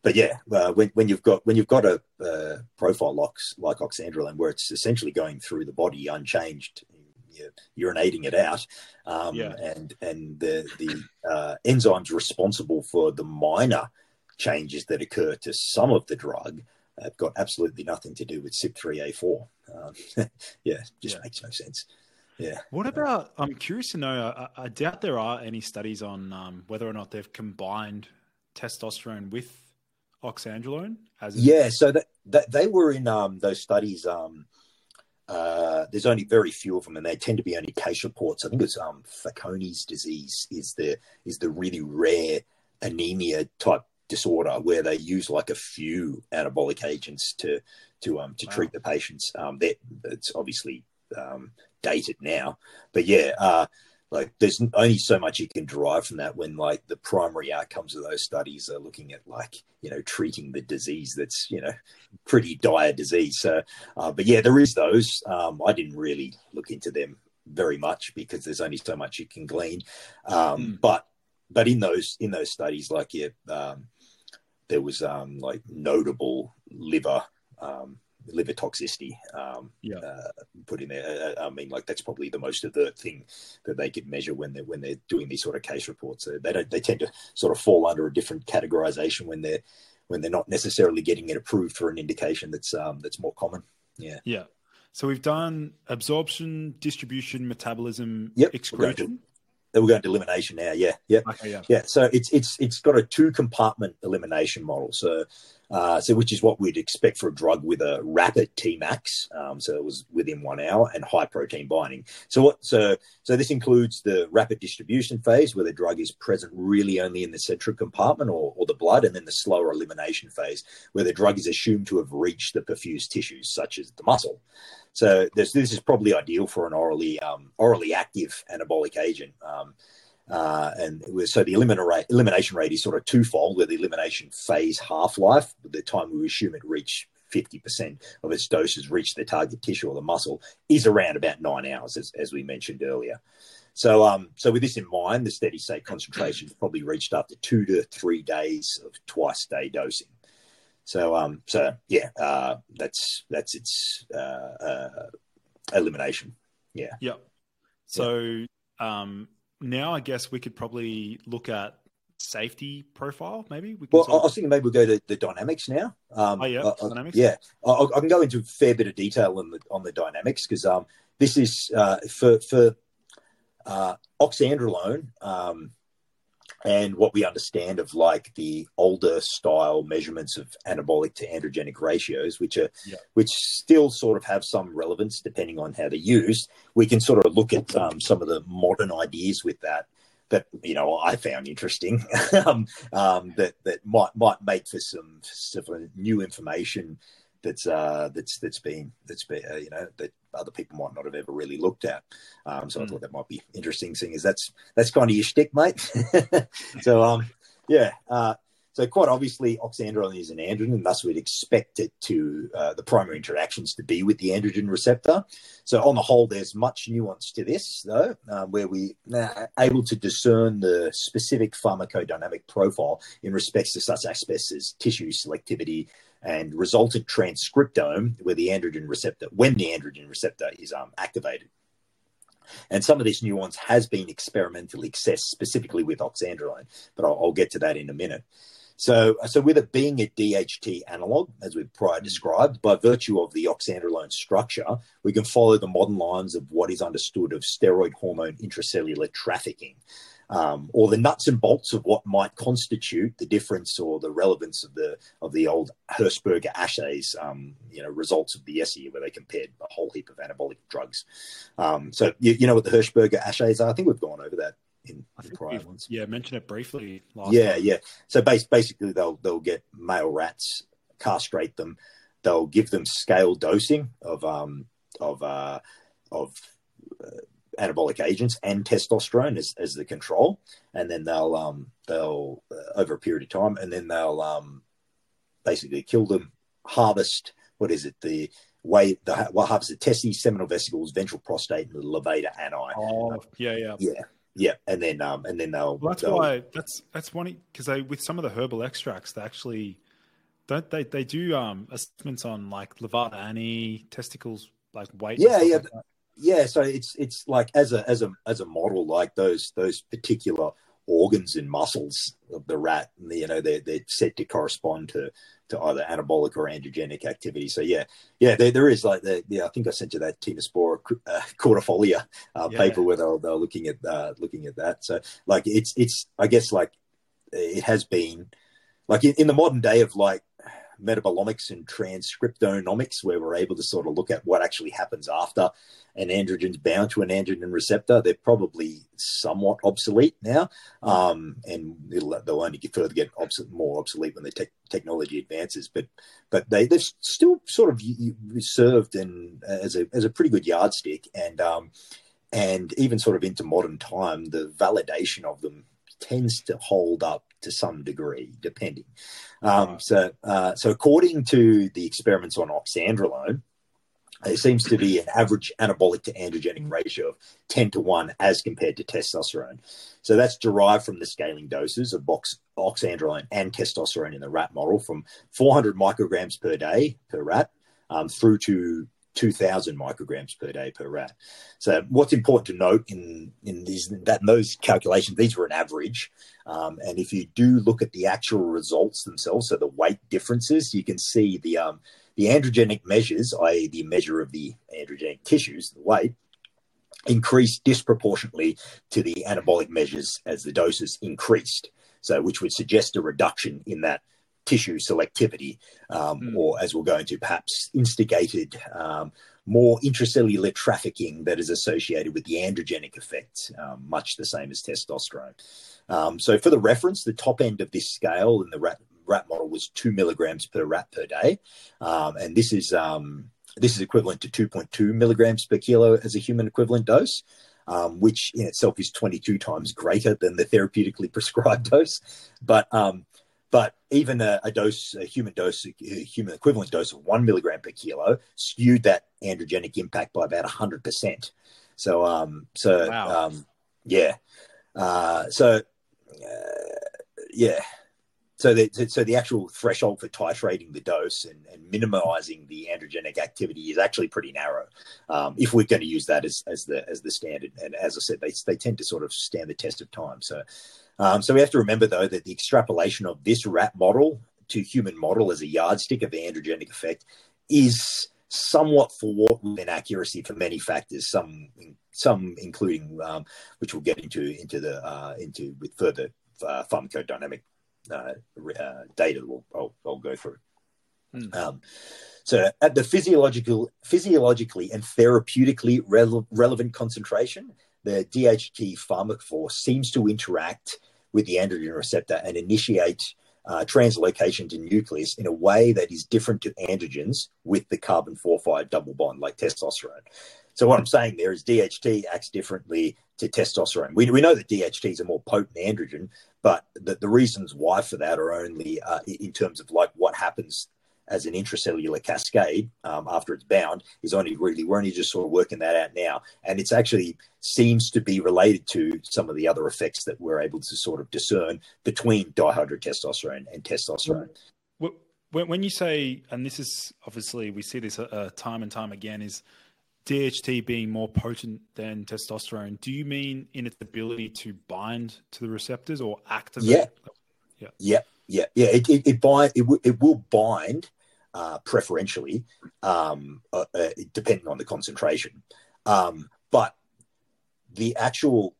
[SPEAKER 2] but yeah, uh, when, when you've got when you've got a uh, profile like like oxandrolone, where it's essentially going through the body unchanged, you're urinating it out, um, yeah. and and the the uh, enzymes responsible for the minor changes that occur to some of the drug have got absolutely nothing to do with CYP3A4. Um, yeah, just yeah. makes no sense. Yeah.
[SPEAKER 1] What about? I'm curious to know. I, I doubt there are any studies on um, whether or not they've combined testosterone with oxandrolone. As
[SPEAKER 2] yeah, so that, that they were in um, those studies. Um, uh, there's only very few of them, and they tend to be only case reports. I think it's um, Fanconi's disease is the is the really rare anemia type disorder where they use like a few anabolic agents to to um to wow. treat the patients. Um, that it's obviously um, dated now, but yeah, uh, like there's only so much you can derive from that when like the primary outcomes of those studies are looking at like you know treating the disease that's you know pretty dire disease. So, uh, but yeah, there is those. Um, I didn't really look into them very much because there's only so much you can glean. Um, mm. But but in those in those studies, like yeah, um, there was um, like notable liver um, liver toxicity um, yeah. uh, put in there. I mean, like that's probably the most overt thing that they could measure when they're when they're doing these sort of case reports. So they don't they tend to sort of fall under a different categorization when they're when they're not necessarily getting it approved for an indication that's um, that's more common. Yeah.
[SPEAKER 1] Yeah. So we've done absorption, distribution, metabolism,
[SPEAKER 2] yep.
[SPEAKER 1] excretion
[SPEAKER 2] we're going to elimination now. Yeah, yeah, okay, yeah. Yeah. So it's it's it's got a two compartment elimination model. So Uh, so, which is what we'd expect for a drug with a rapid Tmax. Um, so it was within one hour and high protein binding. So what? So so this includes the rapid distribution phase where the drug is present really only in the central compartment or, or the blood, and then the slower elimination phase where the drug is assumed to have reached the perfused tissues such as the muscle. So this this is probably ideal for an orally um, orally active anabolic agent. Um, uh, and was, so the rate, elimination rate is sort of twofold, where the elimination phase half life, the time we assume it reach 50% of its doses reach the target tissue or the muscle, is around about nine hours, as, as we mentioned earlier. So, um, so with this in mind, the steady state concentration is probably reached after two to three days of twice day dosing. So, um, so yeah, uh, that's that's its uh, uh, elimination. Yeah.
[SPEAKER 1] Yep. So, um, now I guess we could probably look at safety profile. Maybe.
[SPEAKER 2] We well, I was thinking maybe we'll go to the dynamics now.
[SPEAKER 1] Um, oh yeah, uh, dynamics.
[SPEAKER 2] Yeah, I, I, can go into a fair bit of detail on the on the dynamics because um, this is uh, for for uh, oxandrolone. Um, and what we understand of like the older style measurements of anabolic to androgenic ratios, which are yeah. which still sort of have some relevance depending on how they're used. We can sort of look at um, some of the modern ideas with that that you know I found interesting um, um, that that might might make for some, some new information that's uh, that's that's been that's been uh, you know that other people might not have ever really looked at. Um, so mm. I thought that might be interesting. Seeing as that's that's kind of your shtick, mate. so um, yeah. Uh, so quite obviously, oxandrolone is an androgen, and thus we'd expect it to uh, the primary interactions to be with the androgen receptor. So on the whole, there's much nuance to this, though, um, where we are able to discern the specific pharmacodynamic profile in respects to such aspects as tissue selectivity, and resultant transcriptome where the androgen receptor, when the androgen receptor is um, activated. And some of this nuance has been experimentally assessed specifically with oxandrolone, but I'll, I'll, get to that in a minute. So, so with it being a DHT analog, as we've prior described, by virtue of the oxandrolone structure, we can follow the modern lines of what is understood of steroid hormone intracellular trafficking um, or the nuts and bolts of what might constitute the difference or the relevance of the of the old Hershberger assays, um, you know, results of the ESSER where they compared a whole heap of anabolic drugs. Um, so you, you, know what the Hershberger assays are? I think we've gone over that in, in prior ones.
[SPEAKER 1] Yeah, mentioned it briefly.
[SPEAKER 2] yeah, time. yeah. So base, basically, they'll they'll get male rats, castrate them, they'll give them scale dosing of um of uh of uh, anabolic agents and testosterone as, as the control, and then they'll um, they'll uh, over a period of time, and then they'll um, basically kill them, harvest what is it the way the well harvest the testes, seminal vesicles, ventral prostate, and the levator ani.
[SPEAKER 1] Oh, yeah, yeah,
[SPEAKER 2] yeah. Yeah, and then um, and then they'll.
[SPEAKER 1] Well, that's
[SPEAKER 2] they'll,
[SPEAKER 1] why that's that's one because they with some of the herbal extracts they actually don't they they do um assessments on like levator ani testicles like weight.
[SPEAKER 2] Yeah, yeah. Like yeah so it's it's like as a as a as a model like those those particular organs and muscles of the rat and you know they're, they're set to correspond to to either anabolic or androgenic activity so yeah yeah there, there is like the yeah i think i sent you that Tenospora uh, cordifolia uh, yeah. paper where they're, they're looking at uh, looking at that so like it's it's i guess like it has been like in, in the modern day of like metabolomics and transcriptomics, where we're able to sort of look at what actually happens after an androgen's bound to an androgen receptor. They're probably somewhat obsolete now, um, and they'll only get further get more obsolete when the te- technology advances. But but they they've still sort of served as a as a pretty good yardstick, and um, and even sort of into modern time, the validation of them tends to hold up to some degree, depending. Um, so, uh, so according to the experiments on oxandrolone, there seems to be an average anabolic to androgenic ratio of 10 to 1 as compared to testosterone. So that's derived from the scaling doses of box, oxandrolone and testosterone in the rat model from 400 micrograms per day per rat um, through to 2,000 micrograms per day per rat. So what's important to note in in these that in those calculations, these were an average, um, and if you do look at the actual results themselves, so the weight differences, you can see the um, the androgenic measures, i.e., the measure of the androgenic tissues, the weight, increased disproportionately to the anabolic measures as the doses increased. So, which would suggest a reduction in that tissue selectivity, um, mm. or as we'll go into, perhaps instigated um, more intracellular trafficking that is associated with the androgenic effect, um, much the same as testosterone. Um, so, for the reference, the top end of this scale in the rat, rat model was two milligrams per rat per day, um, and this is um, this is equivalent to 2.2 milligrams per kilo as a human equivalent dose. Um, which in itself is 22 times greater than the therapeutically prescribed dose. But um, but even a, a, dose, a human dose, a human equivalent dose of one milligram per kilo skewed that androgenic impact by about hundred percent. So, um, so, wow. um, yeah, uh, so, uh, yeah. So the, so the actual threshold for titrating the dose and, and minimizing the androgenic activity is actually pretty narrow. Um, if we're going to use that as, as the as the standard, and as I said, they they tend to sort of stand the test of time. So um, so we have to remember, though, that the extrapolation of this rat model to human model as a yardstick of the androgenic effect is somewhat fraught with inaccuracy for many factors. Some, some including um, which we'll get into into the uh, into with further uh, pharmacodynamic uh, uh data. We'll, I'll, I'll, go through. Hmm. Um, so, at the physiological, physiologically and therapeutically re- relevant concentration, the DHT pharmacophore seems to interact with the androgen receptor and initiate uh, translocation to nucleus in a way that is different to androgens with the carbon 4 5 double bond, like testosterone. So, what I'm saying there is DHT acts differently to testosterone. We, we know that DHT is a more potent androgen, but the, the reasons why for that are only uh, in terms of like what happens as an intracellular cascade um, after it's bound is only really we're only just sort of working that out now, and it's actually seems to be related to some of the other effects that we're able to sort of discern between dihydrotestosterone and testosterone.
[SPEAKER 1] When you say, and this is obviously we see this uh, time and time again, is DHT being more potent than testosterone. Do you mean in its ability to bind to the receptors or activate?
[SPEAKER 2] Yeah, yeah, yeah, yeah. yeah. It, it, it bind. It, it will bind uh, preferentially, um, uh, uh, depending on the concentration. Um, but the actual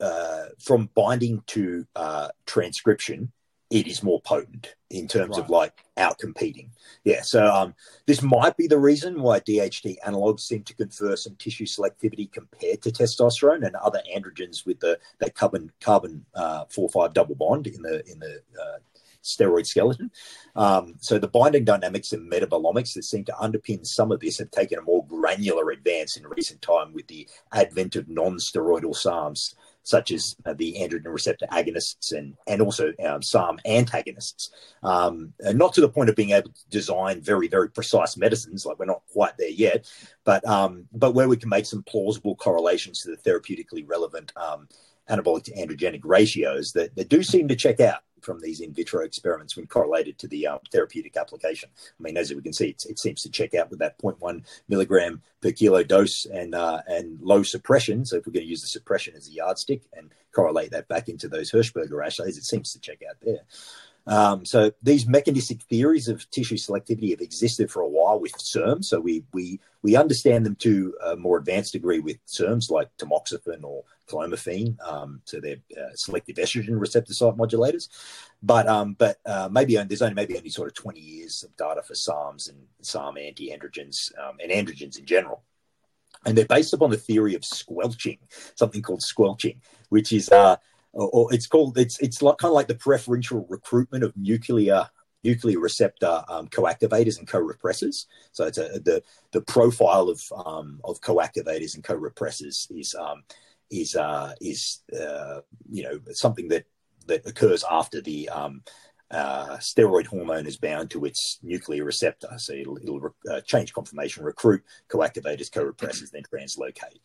[SPEAKER 2] uh, from binding to uh, transcription, it is more potent in terms right. of like out competing. Yeah, so um, this might be the reason why DHT analogs seem to confer some tissue selectivity compared to testosterone and other androgens with the that carbon carbon uh, four five double bond in the in the uh, steroid skeleton. Um, so the binding dynamics and metabolomics that seem to underpin some of this have taken a more granular advance in recent time with the advent of non-steroidal SARMs, such as uh, the androgen receptor agonists and, and also um, SARM antagonists. Um, not to the point of being able to design very, very precise medicines, like we're not quite there yet, but, um, but where we can make some plausible correlations to the therapeutically relevant um, anabolic to androgenic ratios that, that do seem to check out from these in vitro experiments when correlated to the um, therapeutic application. I mean, as we can see, it seems to check out with that 0.1 milligram per kilo dose and uh, and low suppression. So if we're going to use the suppression as a yardstick and correlate that back into those Hirschberger assays, it seems to check out there. Um, so these mechanistic theories of tissue selectivity have existed for a while with SERMs. So we we we understand them to a more advanced degree with SERMs like tamoxifen or clomiphene. Um, so they're uh, selective estrogen receptor site modulators. But um, but uh, maybe there's only maybe only sort of 20 years of data for SARMs and SARM anti-androgens um, and androgens in general. And they're based upon the theory of squelching, something called squelching, which is uh, or, it's called it's it's like kind of like the preferential recruitment of nuclear nuclear receptor um, coactivators and co-repressors. So it's a, the the profile of um, of coactivators and co-repressors is um, is uh, is uh, you know something that that occurs after the um, uh, steroid hormone is bound to its nuclear receptor. So it'll, it'll uh, change conformation, recruit co-activators, co-repressors, then translocate.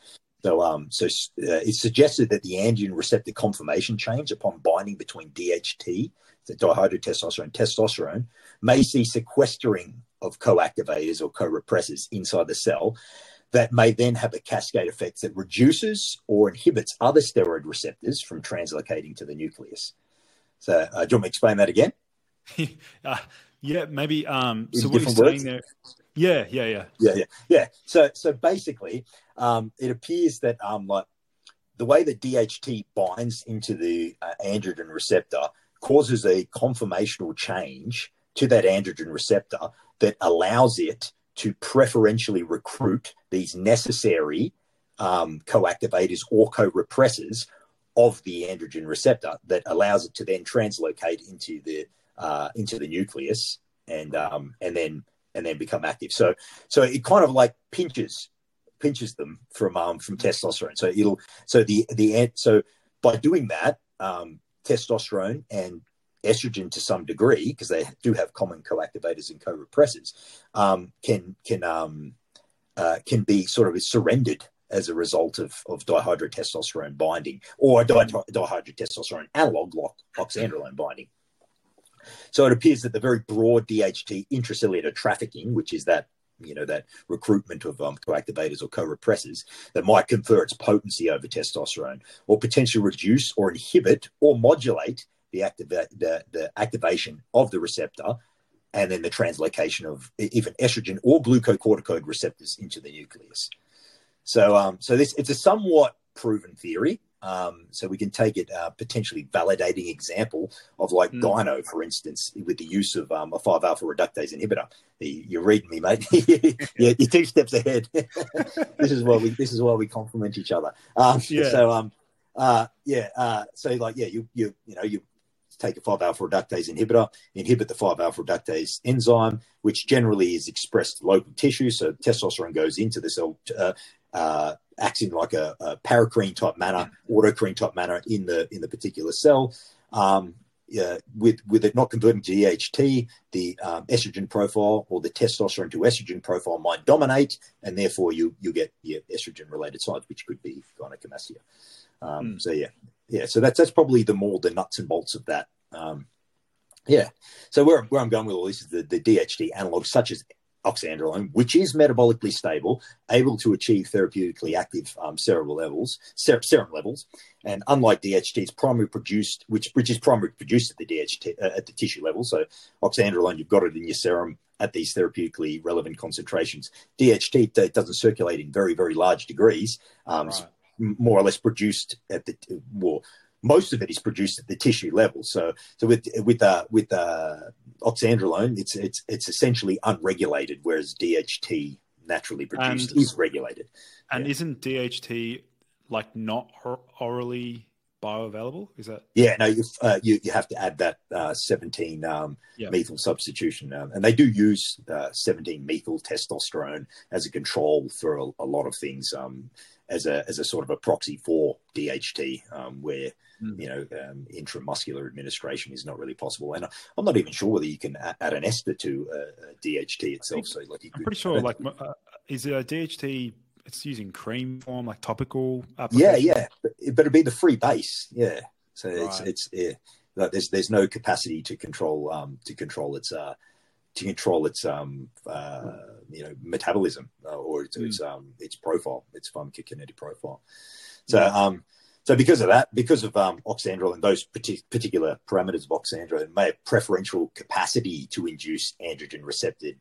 [SPEAKER 2] So, um, so uh, it's suggested that the androgen receptor conformation change upon binding between DHT, the dihydrotestosterone, testosterone, may see sequestering of co-activators or co-repressors inside the cell that may then have a cascade effect that reduces or inhibits other steroid receptors from translocating to the nucleus. So, uh, do you want me to explain that again?
[SPEAKER 1] uh, yeah, maybe. Um, so, what you're saying there, yeah, yeah, yeah,
[SPEAKER 2] yeah, yeah, yeah. So, so basically, um, it appears that um, like the way that DHT binds into the uh, androgen receptor causes a conformational change to that androgen receptor that allows it to preferentially recruit these necessary um, co-activators or co-repressors of the androgen receptor that allows it to then translocate into the uh, into the nucleus and um, and then and then become active. So so it kind of like pinches pinches them from um, from testosterone. So it'll so the the so by doing that, um, testosterone and estrogen to some degree because they do have common co-activators and co-repressors um, can can um, uh, can be sort of surrendered as a result of, of dihydrotestosterone binding or di- dihydrotestosterone analog like oxandrolone binding. So it appears that the very broad DHT intracellular trafficking, which is that you know that recruitment of um, co-activators or co-repressors that might confer its potency over testosterone, or potentially reduce or inhibit or modulate the, activa- the, the activation of the receptor, and then the translocation of even estrogen or glucocorticoid receptors into the nucleus. So, um, so this it's a somewhat proven theory. Um, so we can take it uh, potentially validating example of like mm. Gyno, for instance, with the use of um, a 5 alpha reductase inhibitor. You're reading me, mate. yeah, you're two steps ahead. this is why we this is why we complement each other. Um, yeah. So um, uh, yeah, uh, so like yeah, you you you know you take a 5 alpha reductase inhibitor, inhibit the 5 alpha reductase enzyme, which generally is expressed local tissue. So testosterone goes into the cell, uh, uh, acts in like a, a paracrine type manner, autocrine type manner in the in the particular cell. Um, uh, with with it not converting to DHT, the um, estrogen profile or the testosterone to estrogen profile might dominate, and therefore you you get your estrogen related signs, which could be gynecomastia. Um, mm. So yeah, yeah. So that's that's probably the more the nuts and bolts of that. Um, yeah. So where where I'm going with all this is the, the DHT analogs such as oxandrolone, which is metabolically stable, able to achieve therapeutically active um, cerebral levels, ser- serum levels, and unlike DHT, it's primarily produced, which which is primarily produced at the DHT uh, at the tissue level. So oxandrolone, you've got it in your serum at these therapeutically relevant concentrations. DHT it doesn't circulate in very very large degrees. Um, right. More or less produced at the well, most of it is produced at the tissue level. So, so with with uh, with uh, oxandrolone, it's it's it's essentially unregulated, whereas DHT naturally produced and, is regulated.
[SPEAKER 1] And yeah. isn't DHT like not orally bioavailable? Is that?
[SPEAKER 2] Yeah, no, you uh, you, you have to add that uh, seventeen um, methyl substitution, um, and they do use uh, seventeen methyl testosterone as a control for a, a lot of things, um, as a as a sort of a proxy for DHT, um, where mm. you know, um, intramuscular administration is not really possible. And I'm not even sure whether you can add an ester to uh, DHT itself. So, like,
[SPEAKER 1] I'm pretty sure, like, uh, is a DHT? It's using cream form, like topical.
[SPEAKER 2] Yeah, yeah, but, but, it'd be the free base. Yeah, so right. it's it's yeah. Like there's there's no capacity to control um to control its uh to control its um uh you know metabolism uh, or its, mm. its um its profile its pharmacokinetic profile so um so because of that, because of um, oxandrolone, those particular parameters of oxandrolone may have preferential capacity to induce androgen receptor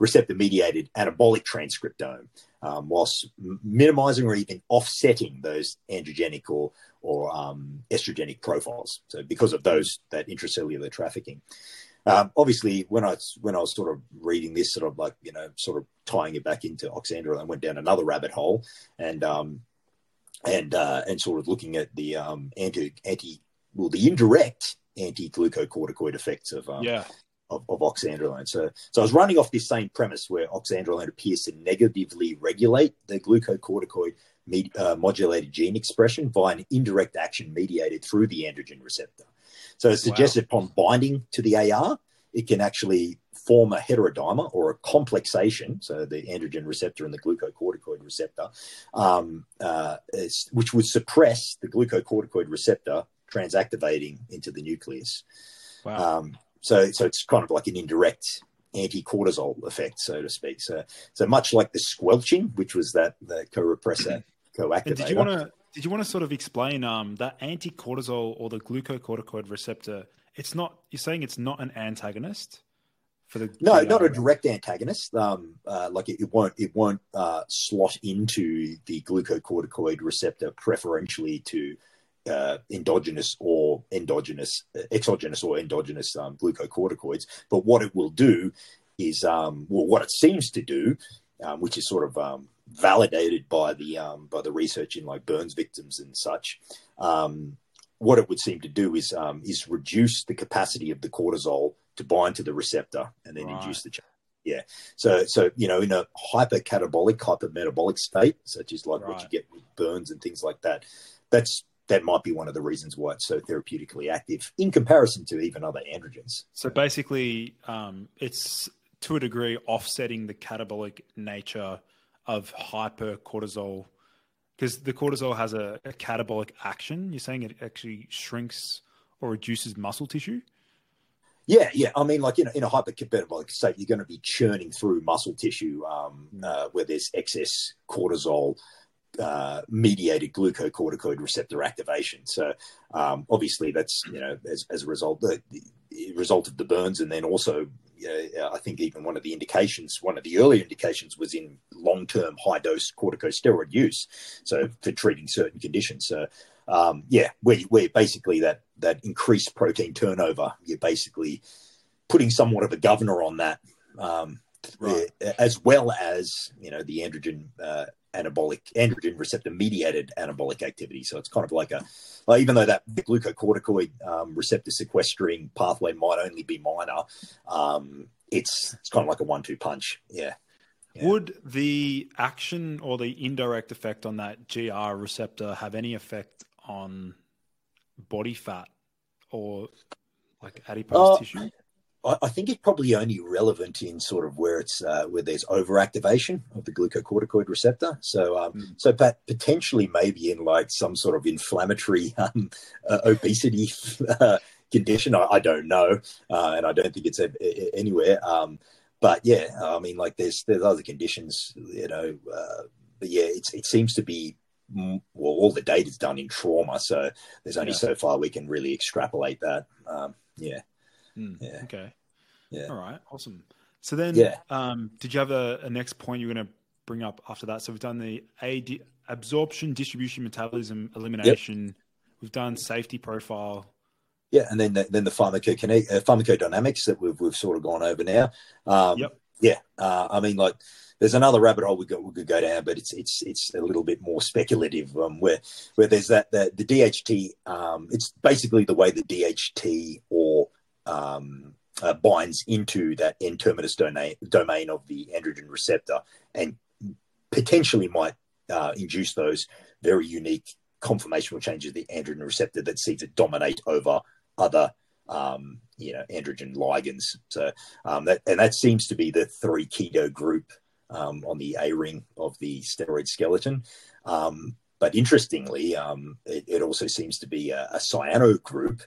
[SPEAKER 2] receptor mediated anabolic transcriptome, um, whilst minimizing or even offsetting those androgenic or or um, estrogenic profiles. So because of those that intracellular trafficking. Um, obviously, when I when I was sort of reading this, sort of like you know, sort of tying it back into oxandrolone, went down another rabbit hole, and um, and uh, and sort of looking at the um, anti anti well the indirect anti glucocorticoid effects of um,
[SPEAKER 1] yeah.
[SPEAKER 2] Of, of, oxandrolone. So, so I was running off this same premise where oxandrolone appears to negatively regulate the glucocorticoid med, uh, modulated gene expression via an indirect action mediated through the androgen receptor. So, it suggested wow. upon binding to the AR, it can actually form a heterodimer or a complexation, so the androgen receptor and the glucocorticoid receptor, um, uh, which would suppress the glucocorticoid receptor transactivating into the nucleus. Wow. Um, so, so it's kind of like an indirect anti-cortisol effect, so to speak. So, so much like the squelching, which was that the co-repressor co-activator.
[SPEAKER 1] did you want to did you want to sort of explain um, that anti-cortisol or the glucocorticoid receptor? It's not. You're saying it's not an antagonist
[SPEAKER 2] for the no, not a direct antagonist. Um, uh, like it, it, won't it won't uh, slot into the glucocorticoid receptor preferentially to uh, endogenous or endogenous, exogenous or endogenous um, glucocorticoids. But what it will do is, um, well, what it seems to do, um, which is sort of um, validated by the um, by the research in like burns victims and such. Um, what it would seem to do is is reduce the capacity of the cortisol to bind to the receptor and then right. induce the change. Yeah. So, so you know, in a hypercatabolic, hypermetabolic state, such as like right. what you get with burns and things like that, that's that might be one of the reasons why it's so therapeutically active in comparison to even other androgens.
[SPEAKER 1] So basically, um, it's to a degree offsetting the catabolic nature of hypercortisol because the cortisol has a, a catabolic action. You're saying it actually shrinks or reduces muscle tissue.
[SPEAKER 2] Yeah, yeah. I mean, like in a, in a hypercatabolic state, you're going to be churning through muscle tissue um, uh, where there's excess cortisol uh, mediated glucocorticoid receptor activation. So um, obviously, that's you know as, as a result the, the, result of the burns, and then also uh, I think even one of the indications, one of the early indications, was in long term high dose corticosteroid use. So for treating certain conditions. So um, yeah, where, where basically that that increased protein turnover, you're basically putting somewhat of a governor on that, um, right. as well as you know the androgen uh, anabolic androgen receptor mediated anabolic activity. So it's kind of like a, well, even though that glucocorticoid um, receptor sequestering pathway might only be minor, um, it's it's kind of like a one-two punch. Yeah.
[SPEAKER 1] Yeah. Would the action or the indirect effect on that GR receptor have any effect on body fat or like adipose uh, tissue?
[SPEAKER 2] I, think it's probably only relevant in sort of where it's uh, where there's overactivation of the glucocorticoid receptor. So, um, mm. so but potentially maybe in like some sort of inflammatory um, uh, obesity uh, condition. I, I, don't know, uh, and I don't think it's a, a, anywhere. Um, but yeah, I mean, like there's there's other conditions, you know. Uh, but yeah, it's it seems to be well, all the data is done in trauma, so there's only yeah. so far we can really extrapolate that. Um, yeah.
[SPEAKER 1] Mm, yeah. Okay. Yeah. All right. Awesome. So then, yeah. Um, did you have a, a, next point you were going to bring up after that? So we've done the AD, absorption, distribution, metabolism, elimination. Yep. We've done safety profile.
[SPEAKER 2] Yeah, and then the, then the pharmacodynamics, uh, pharmacodynamics that we've we've sort of gone over now. Um, yep. Yeah. Uh, I mean, like there's another rabbit hole we could, we could go down, but it's it's it's a little bit more speculative. Um, where where there's that the, the DHT, um, it's basically the way the DHT or um, uh, binds into that N-terminus domain, domain of the androgen receptor, and potentially might uh, induce those very unique conformational changes of the androgen receptor that sees to dominate over other um, you know androgen ligands. So um, that and that seems to be the three keto group um, on the A ring of the steroid skeleton. Um, but interestingly, um, it, it, also seems to be a, a cyano group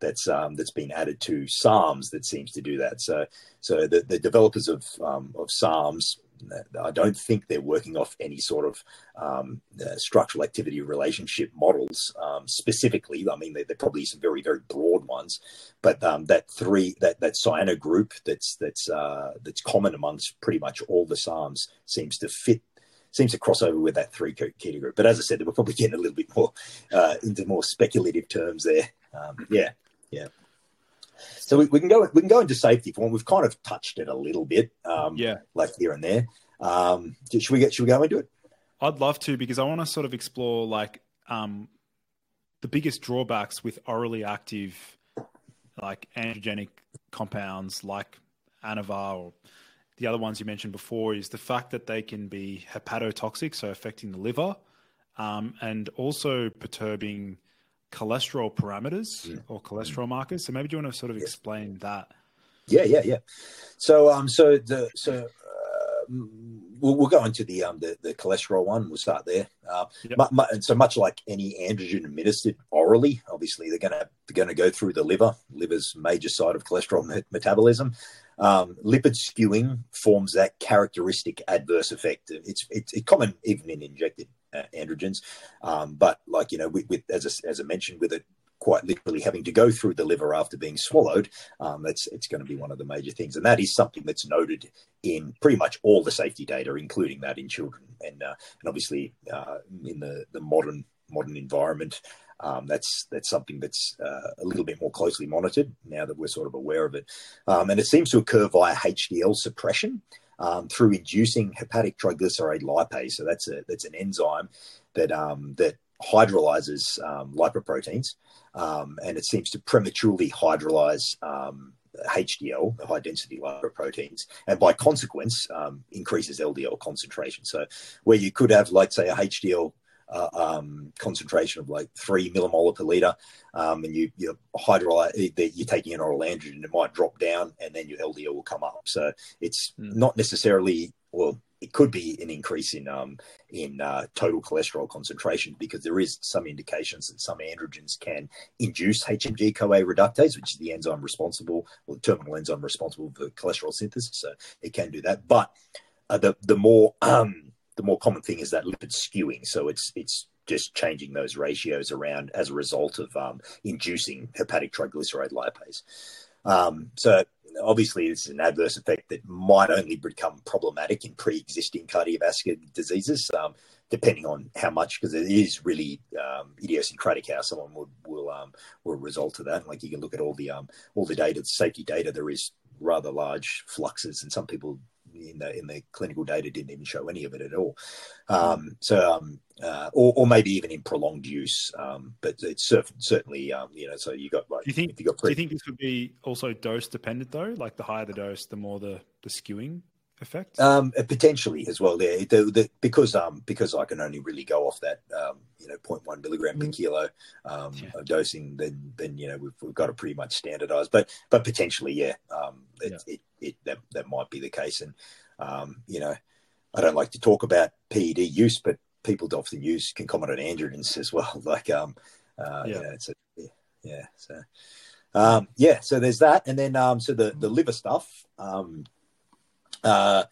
[SPEAKER 2] that's um, that's been added to Psalms that seems to do that. So, so the, the developers of um, of SARMs, I don't think they're working off any sort of um, uh, structural activity relationship models specifically. I mean, they're, probably some very very broad ones, but that three that that cyano group that's that's uh, that's common amongst pretty much all the psalms seems to fit seems to cross over with that three keto group. But as I said, we're probably getting a little bit more uh, into more speculative terms there. Um, yeah, yeah. So we, we, can go we can go into safety form. We've kind of touched it a little bit, um,
[SPEAKER 1] yeah,
[SPEAKER 2] like here and there. Um, should we get should we go into it?
[SPEAKER 1] I'd love to because I want to sort of explore like um, the biggest drawbacks with orally active, like androgenic compounds like Anavar or the other ones you mentioned before is the fact that they can be hepatotoxic, so affecting the liver, um, and also perturbing cholesterol parameters mm. or cholesterol markers. So maybe do you want to sort of explain that?
[SPEAKER 2] Yeah, yeah, yeah. So, um, so the so uh, we'll, we'll go into the um the, the cholesterol one. We'll start there. Uh, yep. mu- mu- so much like any androgen administered orally, obviously they're gonna they're gonna go through the liver. Liver's major site of cholesterol me- metabolism. Um, lipid skewing forms that characteristic adverse effect. It's it's, it's common even in injected androgens. Um, but like you know, with, with as I, as I mentioned, with it quite literally having to go through the liver after being swallowed, um, that's it's going to be one of the major things, and that is something that's noted in pretty much all the safety data, including that in children, and uh, and obviously uh, in the the modern modern environment. um, that's that's something that's uh, a little bit more closely monitored now that we're sort of aware of it. Um, and it seems to occur via HDL suppression um, through inducing hepatic triglyceride lipase. So that's a that's an enzyme that um, that hydrolyzes um, lipoproteins, um, and it seems to prematurely hydrolyze HDL, the high density lipoproteins, and by consequence um, increases LDL concentration. So, where you could have, like, say, a HDL uh, um, concentration of like three millimolar per liter, um, and you you hydrolyze, you're taking an oral androgen, it might drop down, and then your LDL will come up. So it's mm. not necessarily well it could be an increase in um, in uh, total cholesterol concentration because there is some indications that some androgens can induce HMG CoA reductase, which is the enzyme responsible or the terminal enzyme responsible for cholesterol synthesis. So it can do that, but uh, the the more um, the more common thing is that lipid skewing. So it's it's just changing those ratios around as a result of um, inducing hepatic triglyceride lipase. Um, so obviously it's an adverse effect that might only become problematic in pre-existing cardiovascular diseases, um, depending on how much, because it is really um, idiosyncratic how someone would will um, will result to that. Like you can look at all the um, all the data, the safety data. There is rather large fluxes, and some people in the in the clinical data didn't even show any of it at all. Um, so, um, uh, or, or maybe even in prolonged use. Um, but it's certainly, um, you know, so you got like.
[SPEAKER 1] Do you think?
[SPEAKER 2] You got
[SPEAKER 1] pre- do you think this would be also dose dependent though? Like the higher the dose, the more the the skewing effect?
[SPEAKER 2] Um, uh, potentially as well. There, the, the, because um, because I can only really go off that um, you know 0.1 milligram per mm. kilo um, yeah. of dosing, then then you know we've, we've got to pretty much standardize. But but potentially, yeah, um, it, yeah. It, it, that that might be the case. And um, you know, I don't like to talk about PED use, but people often use concomitant androgens as well. Like um, uh, yeah. you know, it's a, yeah, yeah, so. Um, yeah, so there's that, and then um, so the the liver stuff. Um, uh,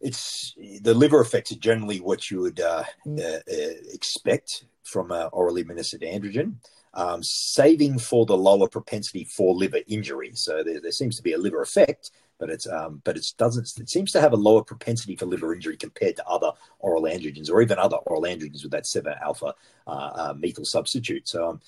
[SPEAKER 2] it's the liver effects are generally what you would uh, mm. uh, uh expect from an orally administered androgen, um, saving for the lower propensity for liver injury. So there, there seems to be a liver effect, but it's um, but it doesn't. It seems to have a lower propensity for liver injury compared to other oral androgens or even other oral androgens with that seven alpha uh, uh, methyl substitute. So um,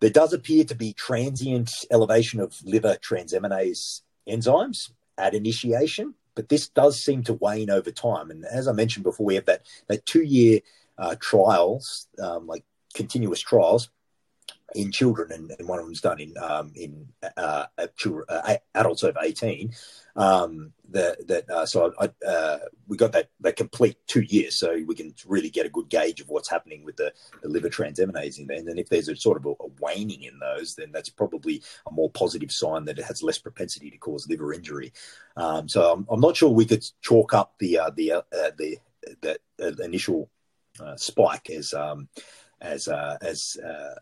[SPEAKER 2] there does appear to be transient elevation of liver transaminase enzymes at initiation, but this does seem to wane over time. And as I mentioned before, we have that that two year uh, trials, um, like continuous trials in children, and, and, one of them's done in um, in uh, uh, adults over eighteen. Um, that that uh, so I, uh, we got that that complete two years, so we can really get a good gauge of what's happening with the, the liver transaminase in there. And then if there's a sort of a, a, waning in those, then that's probably a more positive sign that it has less propensity to cause liver injury. Um, so I'm, I'm, not sure we could chalk up the uh, the uh, the that initial spike as um, as uh, as uh,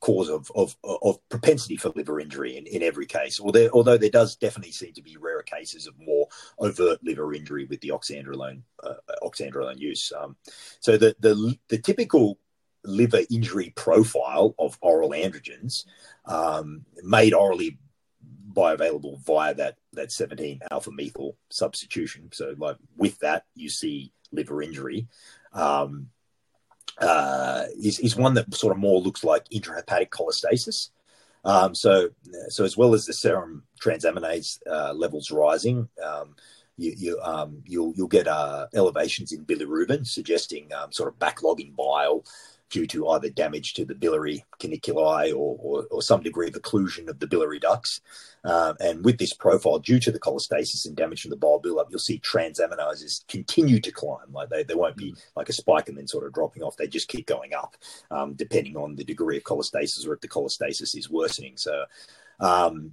[SPEAKER 2] cause of, of of propensity for liver injury in, in every case. Although although there does definitely seem to be rarer cases of more overt liver injury with the oxandrolone uh, oxandrolone use. Um, so the, the the typical liver injury profile of oral androgens um, made orally bioavailable via that that 17 alpha methyl substitution. So like with that you see liver injury. Um, uh, is, is one that sort of more looks like intrahepatic cholestasis. Um, so, so as well as the serum transaminase uh, levels rising, um, you, you um, you'll you'll get uh, elevations in bilirubin, suggesting um, sort of backlogging bile due to either damage to the biliary caniculi or, or, or some degree of occlusion of the biliary ducts. Um, and with this profile, due to the cholestasis and damage from the bile buildup, you'll see transaminases continue to climb. Like they, they won't be mm. like a spike and then sort of dropping off. They just keep going up, um, depending on the degree of cholestasis or if the cholestasis is worsening. So, um,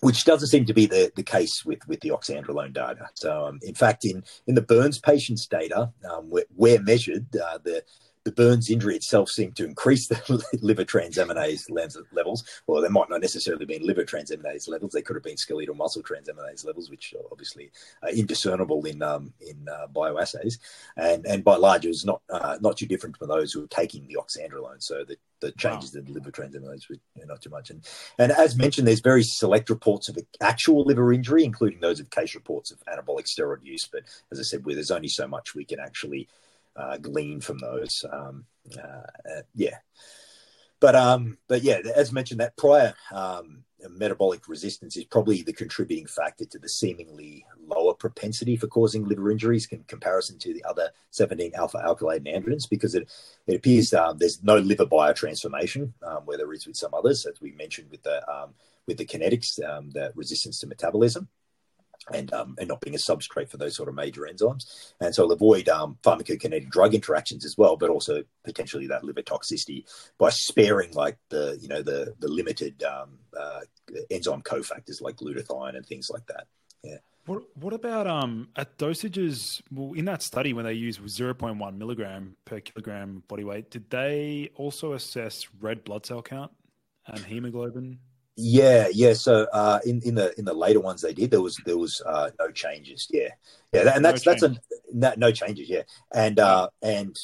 [SPEAKER 2] which doesn't seem to be the, the case with, with the oxandrolone data. So, um, in fact, in, in the Burns patients' data, um, where, where, measured, uh, the the Burns injury itself seemed to increase the liver transaminase levels. Well, they might not necessarily been liver transaminase levels; they could have been skeletal muscle transaminase levels, which are obviously are indiscernible in um, in uh, bioassays. And and by large, it was not uh, not too different from those who were taking the oxandrolone. So the, the changes wow. in the liver transaminase were you know, not too much. And and as mentioned, there's very select reports of actual liver injury, including those of case reports of anabolic steroid use. But as I said, where there's only so much we can actually uh, glean from those. Um, uh, yeah. but um, but yeah, as mentioned, that prior um, metabolic resistance is probably the contributing factor to the seemingly lower propensity for causing liver injuries in comparison to the other 17 alpha alkylated androgens because it, it appears um, there's no liver biotransformation um, where there is with some others, as we mentioned with the um, with the kinetics, um, the resistance to metabolism and um, and not being a substrate for those sort of major enzymes. And so avoid um, pharmacokinetic drug interactions as well, but also potentially that liver toxicity by sparing like the you know the the limited um, uh, enzyme cofactors like glutathione and things like that. Yeah.
[SPEAKER 1] What what about um at dosages? Well, in that study when they used zero point one milligram per kilogram body weight, did they also assess red blood cell count and hemoglobin?
[SPEAKER 2] Yeah, yeah. So uh, in in the in the later ones they did, there was there was uh, no changes. Yeah, yeah, and that's no that's a no, no, changes. Yeah, and uh, and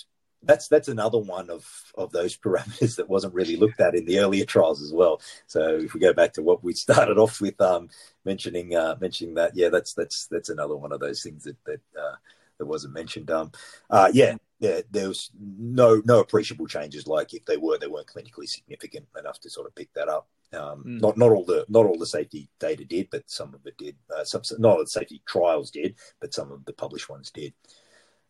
[SPEAKER 2] that's that's another one of of those parameters that wasn't really looked at in the earlier trials as well. So if we go back to what we started off with, um, mentioning uh, mentioning that, yeah, that's that's that's another one of those things that that uh, that wasn't mentioned. Um, uh, yeah, yeah, there was no no appreciable changes. Like if they were, they weren't clinically significant enough to sort of pick that up. Um, mm. Not not all the not all the safety data did, but some of it did. Uh, some not all the safety trials did, but some of the published ones did.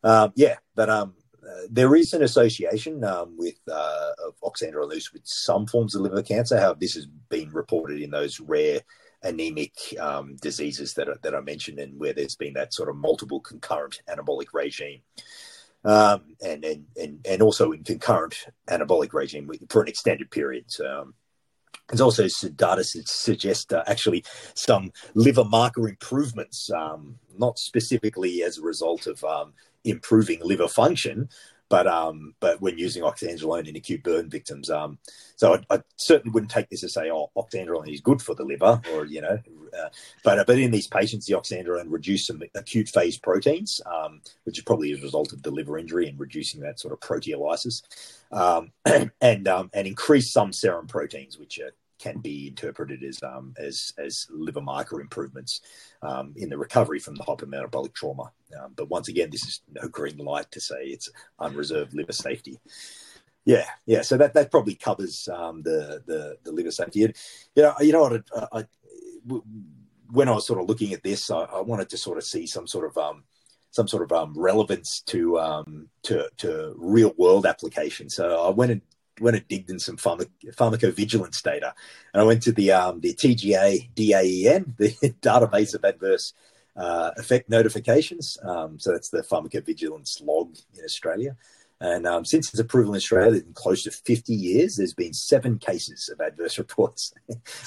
[SPEAKER 2] Um, yeah, but um, uh, there is an association um, with uh, of oxandrolose with some forms of liver cancer. How this has been reported in those rare anemic um, diseases that are, that I mentioned, and where there's been that sort of multiple concurrent anabolic regime. Um, and, and and and also in concurrent anabolic regime for an extended period. So, um, there's also data suggest uh, actually some liver marker improvements, um, not specifically as a result of um, improving liver function, but um, but when using oxandrolone in acute burn victims, um, so I, I, certainly wouldn't take this to say, oh, oxandrolone is good for the liver, or you know, uh, but but in these patients, the oxandrolone reduced some acute phase proteins, um, which is probably as a result of the liver injury and reducing that sort of proteolysis, um, and um, and increase some serum proteins, which are can be interpreted as um, as as liver marker improvements um, in the recovery from the hypermetabolic trauma. Um, but once again, this is no green light to say it's unreserved liver safety. Yeah, yeah. So that, that probably covers um, the, the the liver safety. And, you know, you know what? I, I, when I was sort of looking at this, I, I, wanted to sort of see some sort of um, some sort of um, relevance to um, to to real world application. So I went and went and digged in some pharmac- pharmacovigilance data, and I went to the um, the TGA DAEN, the database of adverse uh, effect notifications. Um, so that's the pharmacovigilance log in Australia. And um, since its approval in Australia in close to 50 years, there's been seven cases of adverse reports,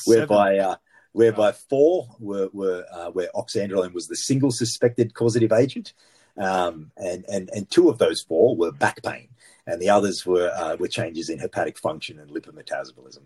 [SPEAKER 2] whereby uh, whereby four were, were uh, where oxandrolone was the single suspected causative agent, um, and and and two of those four were back pain and the others were uh, were changes in hepatic function and lipid.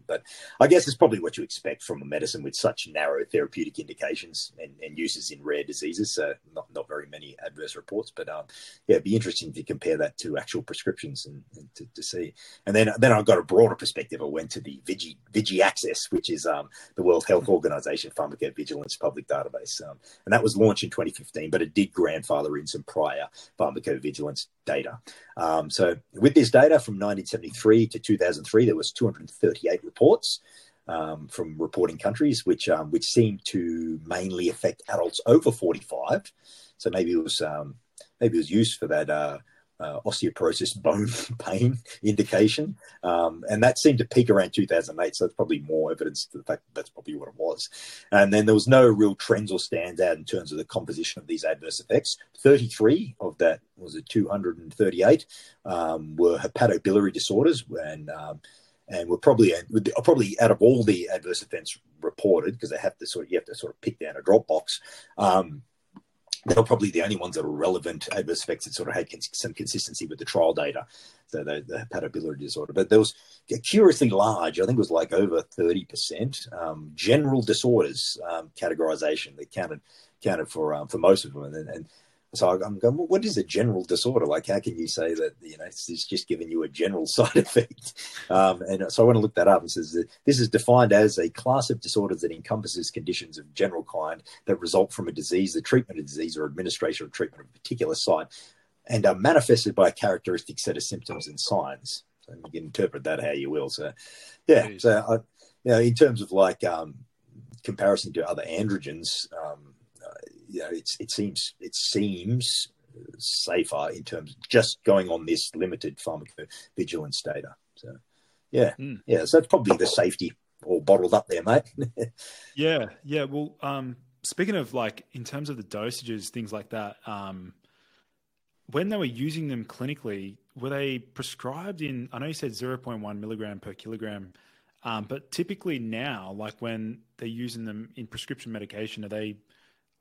[SPEAKER 2] But I guess it's probably what you expect from a medicine with such narrow therapeutic indications and, and uses in rare diseases. So not not very many adverse reports, but um, yeah, it'd be interesting to compare that to actual prescriptions and, and to, to, see. And then then I got a broader perspective. I went to the Vigi Vigi Access, which is um, the World Health Organization pharmacovigilance public database, um, and that was launched in 2015, but it did grandfather in some prior pharmacovigilance data. Um, so with this data from 1973 to 2003, there was 238 reports um, from reporting countries, which um, which seemed to mainly affect adults over 45. So maybe it was um, maybe it was used for that uh, uh, osteoporosis bone pain indication. Um, and that seemed to peak around 2008. So that's probably more evidence to the fact that that's probably what it was. And then there was no real trends or stands out in terms of the composition of these adverse effects. 33 of that was it 238 um, were hepatobiliary disorders and um, and we're probably probably out of all the adverse events reported because they have to sort of you have to sort of pick down a drop box. Um, they were probably the only ones that are relevant adverse effects that sort of had some consistency with the trial data, so the, the hepatobiliary disorder. But there was curiously large, I think it was like over 30%, um, general disorders um, categorization that counted counted for um, for most of them. And, and so I'm going, well, what is a general disorder? Like, how can you say that, you know, it's, just giving you a general side effect? Um, and so I want to look that up. and says that this is defined as a class of disorders that encompasses conditions of general kind that result from a disease, the treatment of disease, or administration of treatment of a particular site, and are manifested by a characteristic set of symptoms and signs. So you can interpret that how you will. So, yeah. So, I, you know, in terms of like um, comparison to other androgens, um, you know, it's it seems it seems safer in terms of just going on this limited pharmacovigilance data. So, yeah,
[SPEAKER 1] Mm.
[SPEAKER 2] yeah. So that's probably the safety all bottled up there, mate.
[SPEAKER 1] Yeah, yeah. Well, um, speaking of like in terms of the dosages, things like that, um, when they were using them clinically, were they prescribed in? I know you said zero point one milligram per kilogram, um, but typically now, like when they're using them in prescription medication, are they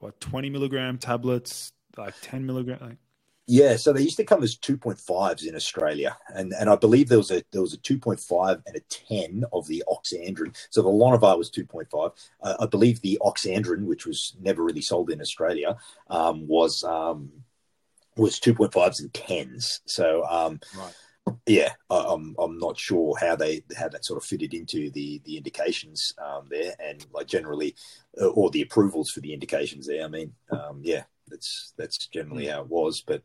[SPEAKER 1] what twenty milligram tablets, like ten milligram? Like,
[SPEAKER 2] Yeah, so they used to come as 2.5s in Australia, and and I believe there was a there was a 2.5 and a 10 of the oxandrin. So the Lonavar was 2.5. Uh, I believe the oxandrin, which was never really sold in Australia, um, was um, was 2.5s and 10s. So um,
[SPEAKER 1] right.
[SPEAKER 2] Yeah, I, I'm I'm not sure how they how that sort of fitted into the the indications um, there, and like generally, uh, or the approvals for the indications there. I mean, um, yeah, that's that's generally how it was. But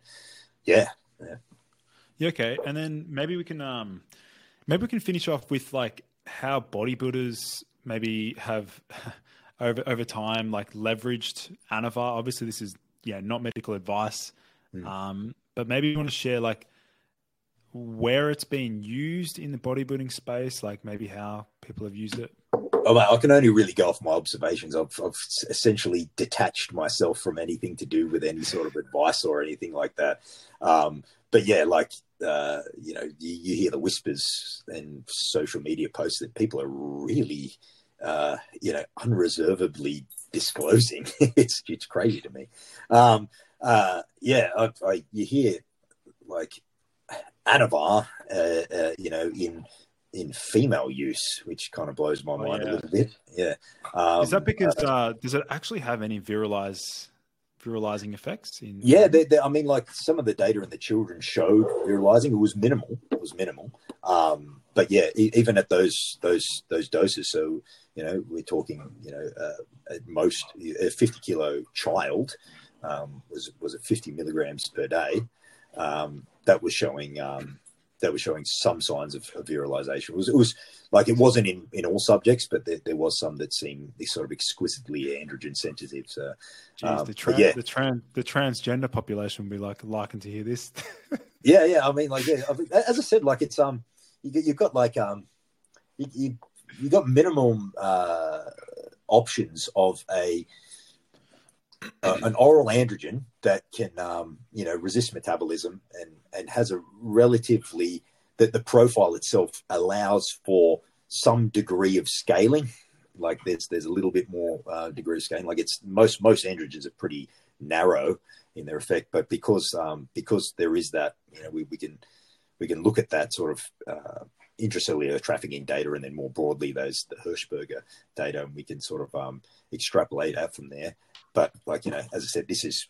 [SPEAKER 2] yeah,
[SPEAKER 1] Yeah, okay. And then maybe we can um maybe we can finish off with like how bodybuilders maybe have over over time like leveraged Anavar. Obviously this is yeah, not medical advice.
[SPEAKER 2] Mm.
[SPEAKER 1] Um but maybe you want to share like where it's been used in the bodybuilding space, like maybe how people have used it.
[SPEAKER 2] oh, mate, I can only really go off my observations. I've, I've essentially detached myself from anything to do with any sort of advice or anything like that. Um, but yeah, like uh, you know, you, you hear the whispers and social media posts that people are really, uh, you know, unreservedly disclosing. it's it's crazy to me. Um, uh, yeah, I, I, you hear like Anavar, uh, uh, you know, in in female use, which kind of blows my
[SPEAKER 1] Oh,
[SPEAKER 2] mind
[SPEAKER 1] yeah.
[SPEAKER 2] a little bit. Yeah, um,
[SPEAKER 1] Is that because uh, does it actually have any viralize viralizing effects in
[SPEAKER 2] Yeah, they, they, I mean, like some of the data in the children showed virilizing. It was minimal. It was minimal. Um, but yeah, e- even at those those those doses, so you know, we're talking, you know, uh, at most a fifty kilo child um, was was at fifty milligrams per day. Um, that was showing um, that was showing some signs of, of virilization. It was it was like it wasn't in, in all subjects, but there, there was some that seemed this sort of exquisitely androgen sensitive. So
[SPEAKER 1] Jeez,
[SPEAKER 2] um,
[SPEAKER 1] the
[SPEAKER 2] but
[SPEAKER 1] trans,
[SPEAKER 2] yeah.
[SPEAKER 1] the trans the transgender population would be like liking to hear this.
[SPEAKER 2] Yeah, yeah. I mean, like, yeah. As I said, like, it's um, you, you've got like um, you you, you got minimum uh options of a, a an oral androgen that can um, you know, resist metabolism and and has a relatively that the profile itself allows for some degree of scaling. Like, there's there's a little bit more uh, degree of scaling. Like, it's most most androgens are pretty narrow in their effect, but because um, because there is that, you know, we, we can we can look at that sort of uh, intracellular trafficking data, and then more broadly those the Hirschberger data, and we can sort of um, extrapolate out from there. But like you know, as I said, this is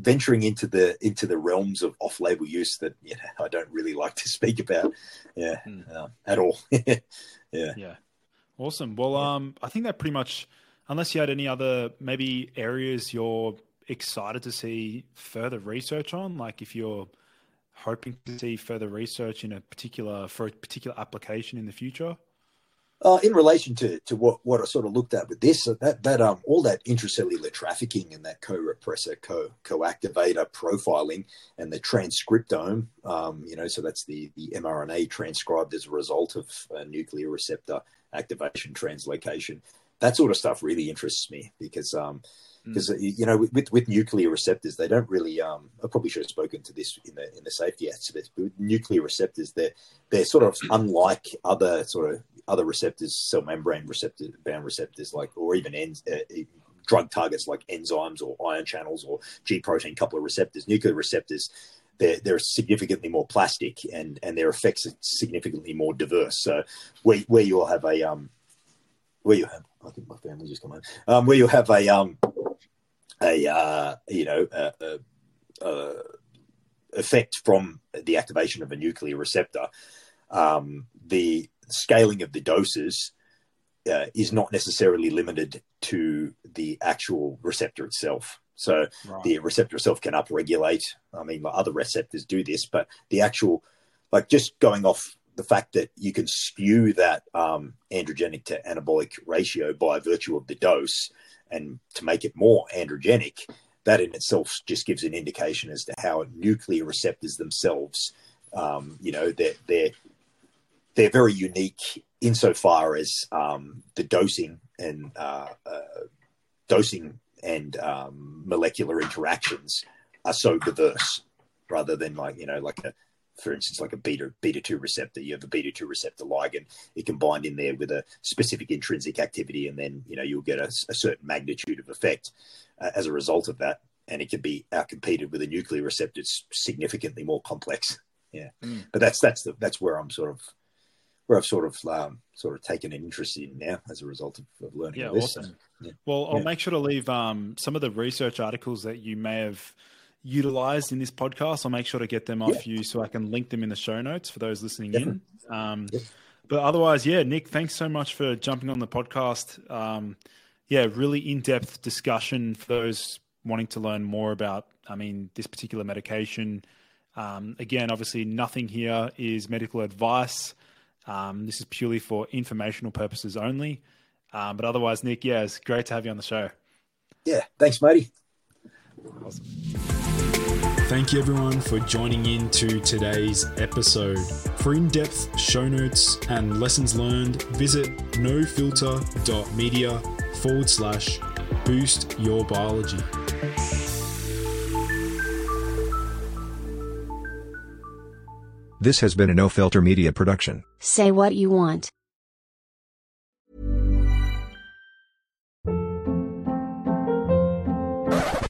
[SPEAKER 2] venturing into the into the realms of off-label use that you know I don't really like to speak about, yeah, uh, at all. yeah.
[SPEAKER 1] Yeah. Awesome. Well, um, I think that pretty much, unless you had any other maybe areas you're excited to see further research on, like if you're hoping to see further research in a particular for a particular application in the future.
[SPEAKER 2] Uh, in relation to, to what, what I sort of looked at with this, that that um all that intracellular trafficking and that co-repressor, co co-activator profiling and the transcriptome, um, you know, so that's the the mRNA transcribed as a result of nuclear receptor activation translocation. That sort of stuff really interests me because um because you know with with nuclear receptors they don't really um I probably should have spoken to this in the in the safety aspect but with nuclear receptors they're they're sort of unlike other sort of other receptors cell membrane receptor bound receptors like or even ens, uh, drug targets like enzymes or ion channels or G protein coupler receptors. Nuclear receptors they're, they're significantly more plastic and and their effects are significantly more diverse. So where where you'll have a um where you have I think my family just come home. Um where you have a um a uh, you know a, a, a effect from the activation of a nuclear receptor, um, the scaling of the doses uh, is not necessarily limited to the actual receptor itself. So
[SPEAKER 1] Right.
[SPEAKER 2] the receptor itself can upregulate. I mean, other receptors do this, but the actual like just going off the fact that you can skew that um, androgenic to anabolic ratio by virtue of the dose and to make it more androgenic, that in itself just gives an indication as to how nuclear receptors themselves, um, you know, they're, they're, they're very unique insofar as um, the dosing and uh, uh, dosing and um, molecular interactions are so diverse rather than like, you know, like a, for instance, like a beta beta two receptor. You have a beta two receptor ligand. It can bind in there with a specific intrinsic activity, and then you know you'll get a, a certain magnitude of effect uh, as a result of that. And it can be outcompeted with a nuclear receptor. It's significantly more complex. Yeah, mm. but that's that's the, that's where I'm sort of where I've sort of um, sort of taken an interest in now as a result of, of learning
[SPEAKER 1] yeah,
[SPEAKER 2] this.
[SPEAKER 1] Awesome. Yeah. Well, I'll yeah. make sure to leave um, some of the research articles that you may have utilized in this podcast. I'll make sure to get them off yeah. you so I can link them in the show notes for those listening Definitely. in. Um, yeah. But otherwise, yeah, Nick, thanks so much for jumping on the podcast. Um, yeah, really in depth discussion for those wanting to learn more about, I mean, this particular medication. Um, again, obviously, nothing here is medical advice. Um, this is purely for informational purposes only. Um, but otherwise, Nick, yeah, it's great to have you on the show.
[SPEAKER 2] Yeah, thanks, matey.
[SPEAKER 1] Awesome. Thank you, everyone, for joining in to today's episode. For in depth show notes and lessons learned, visit nofilter.media forward slash boost your biology.
[SPEAKER 3] This has been a No Filter Media production.
[SPEAKER 4] Say what you want.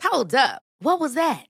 [SPEAKER 5] Hold up. What was that?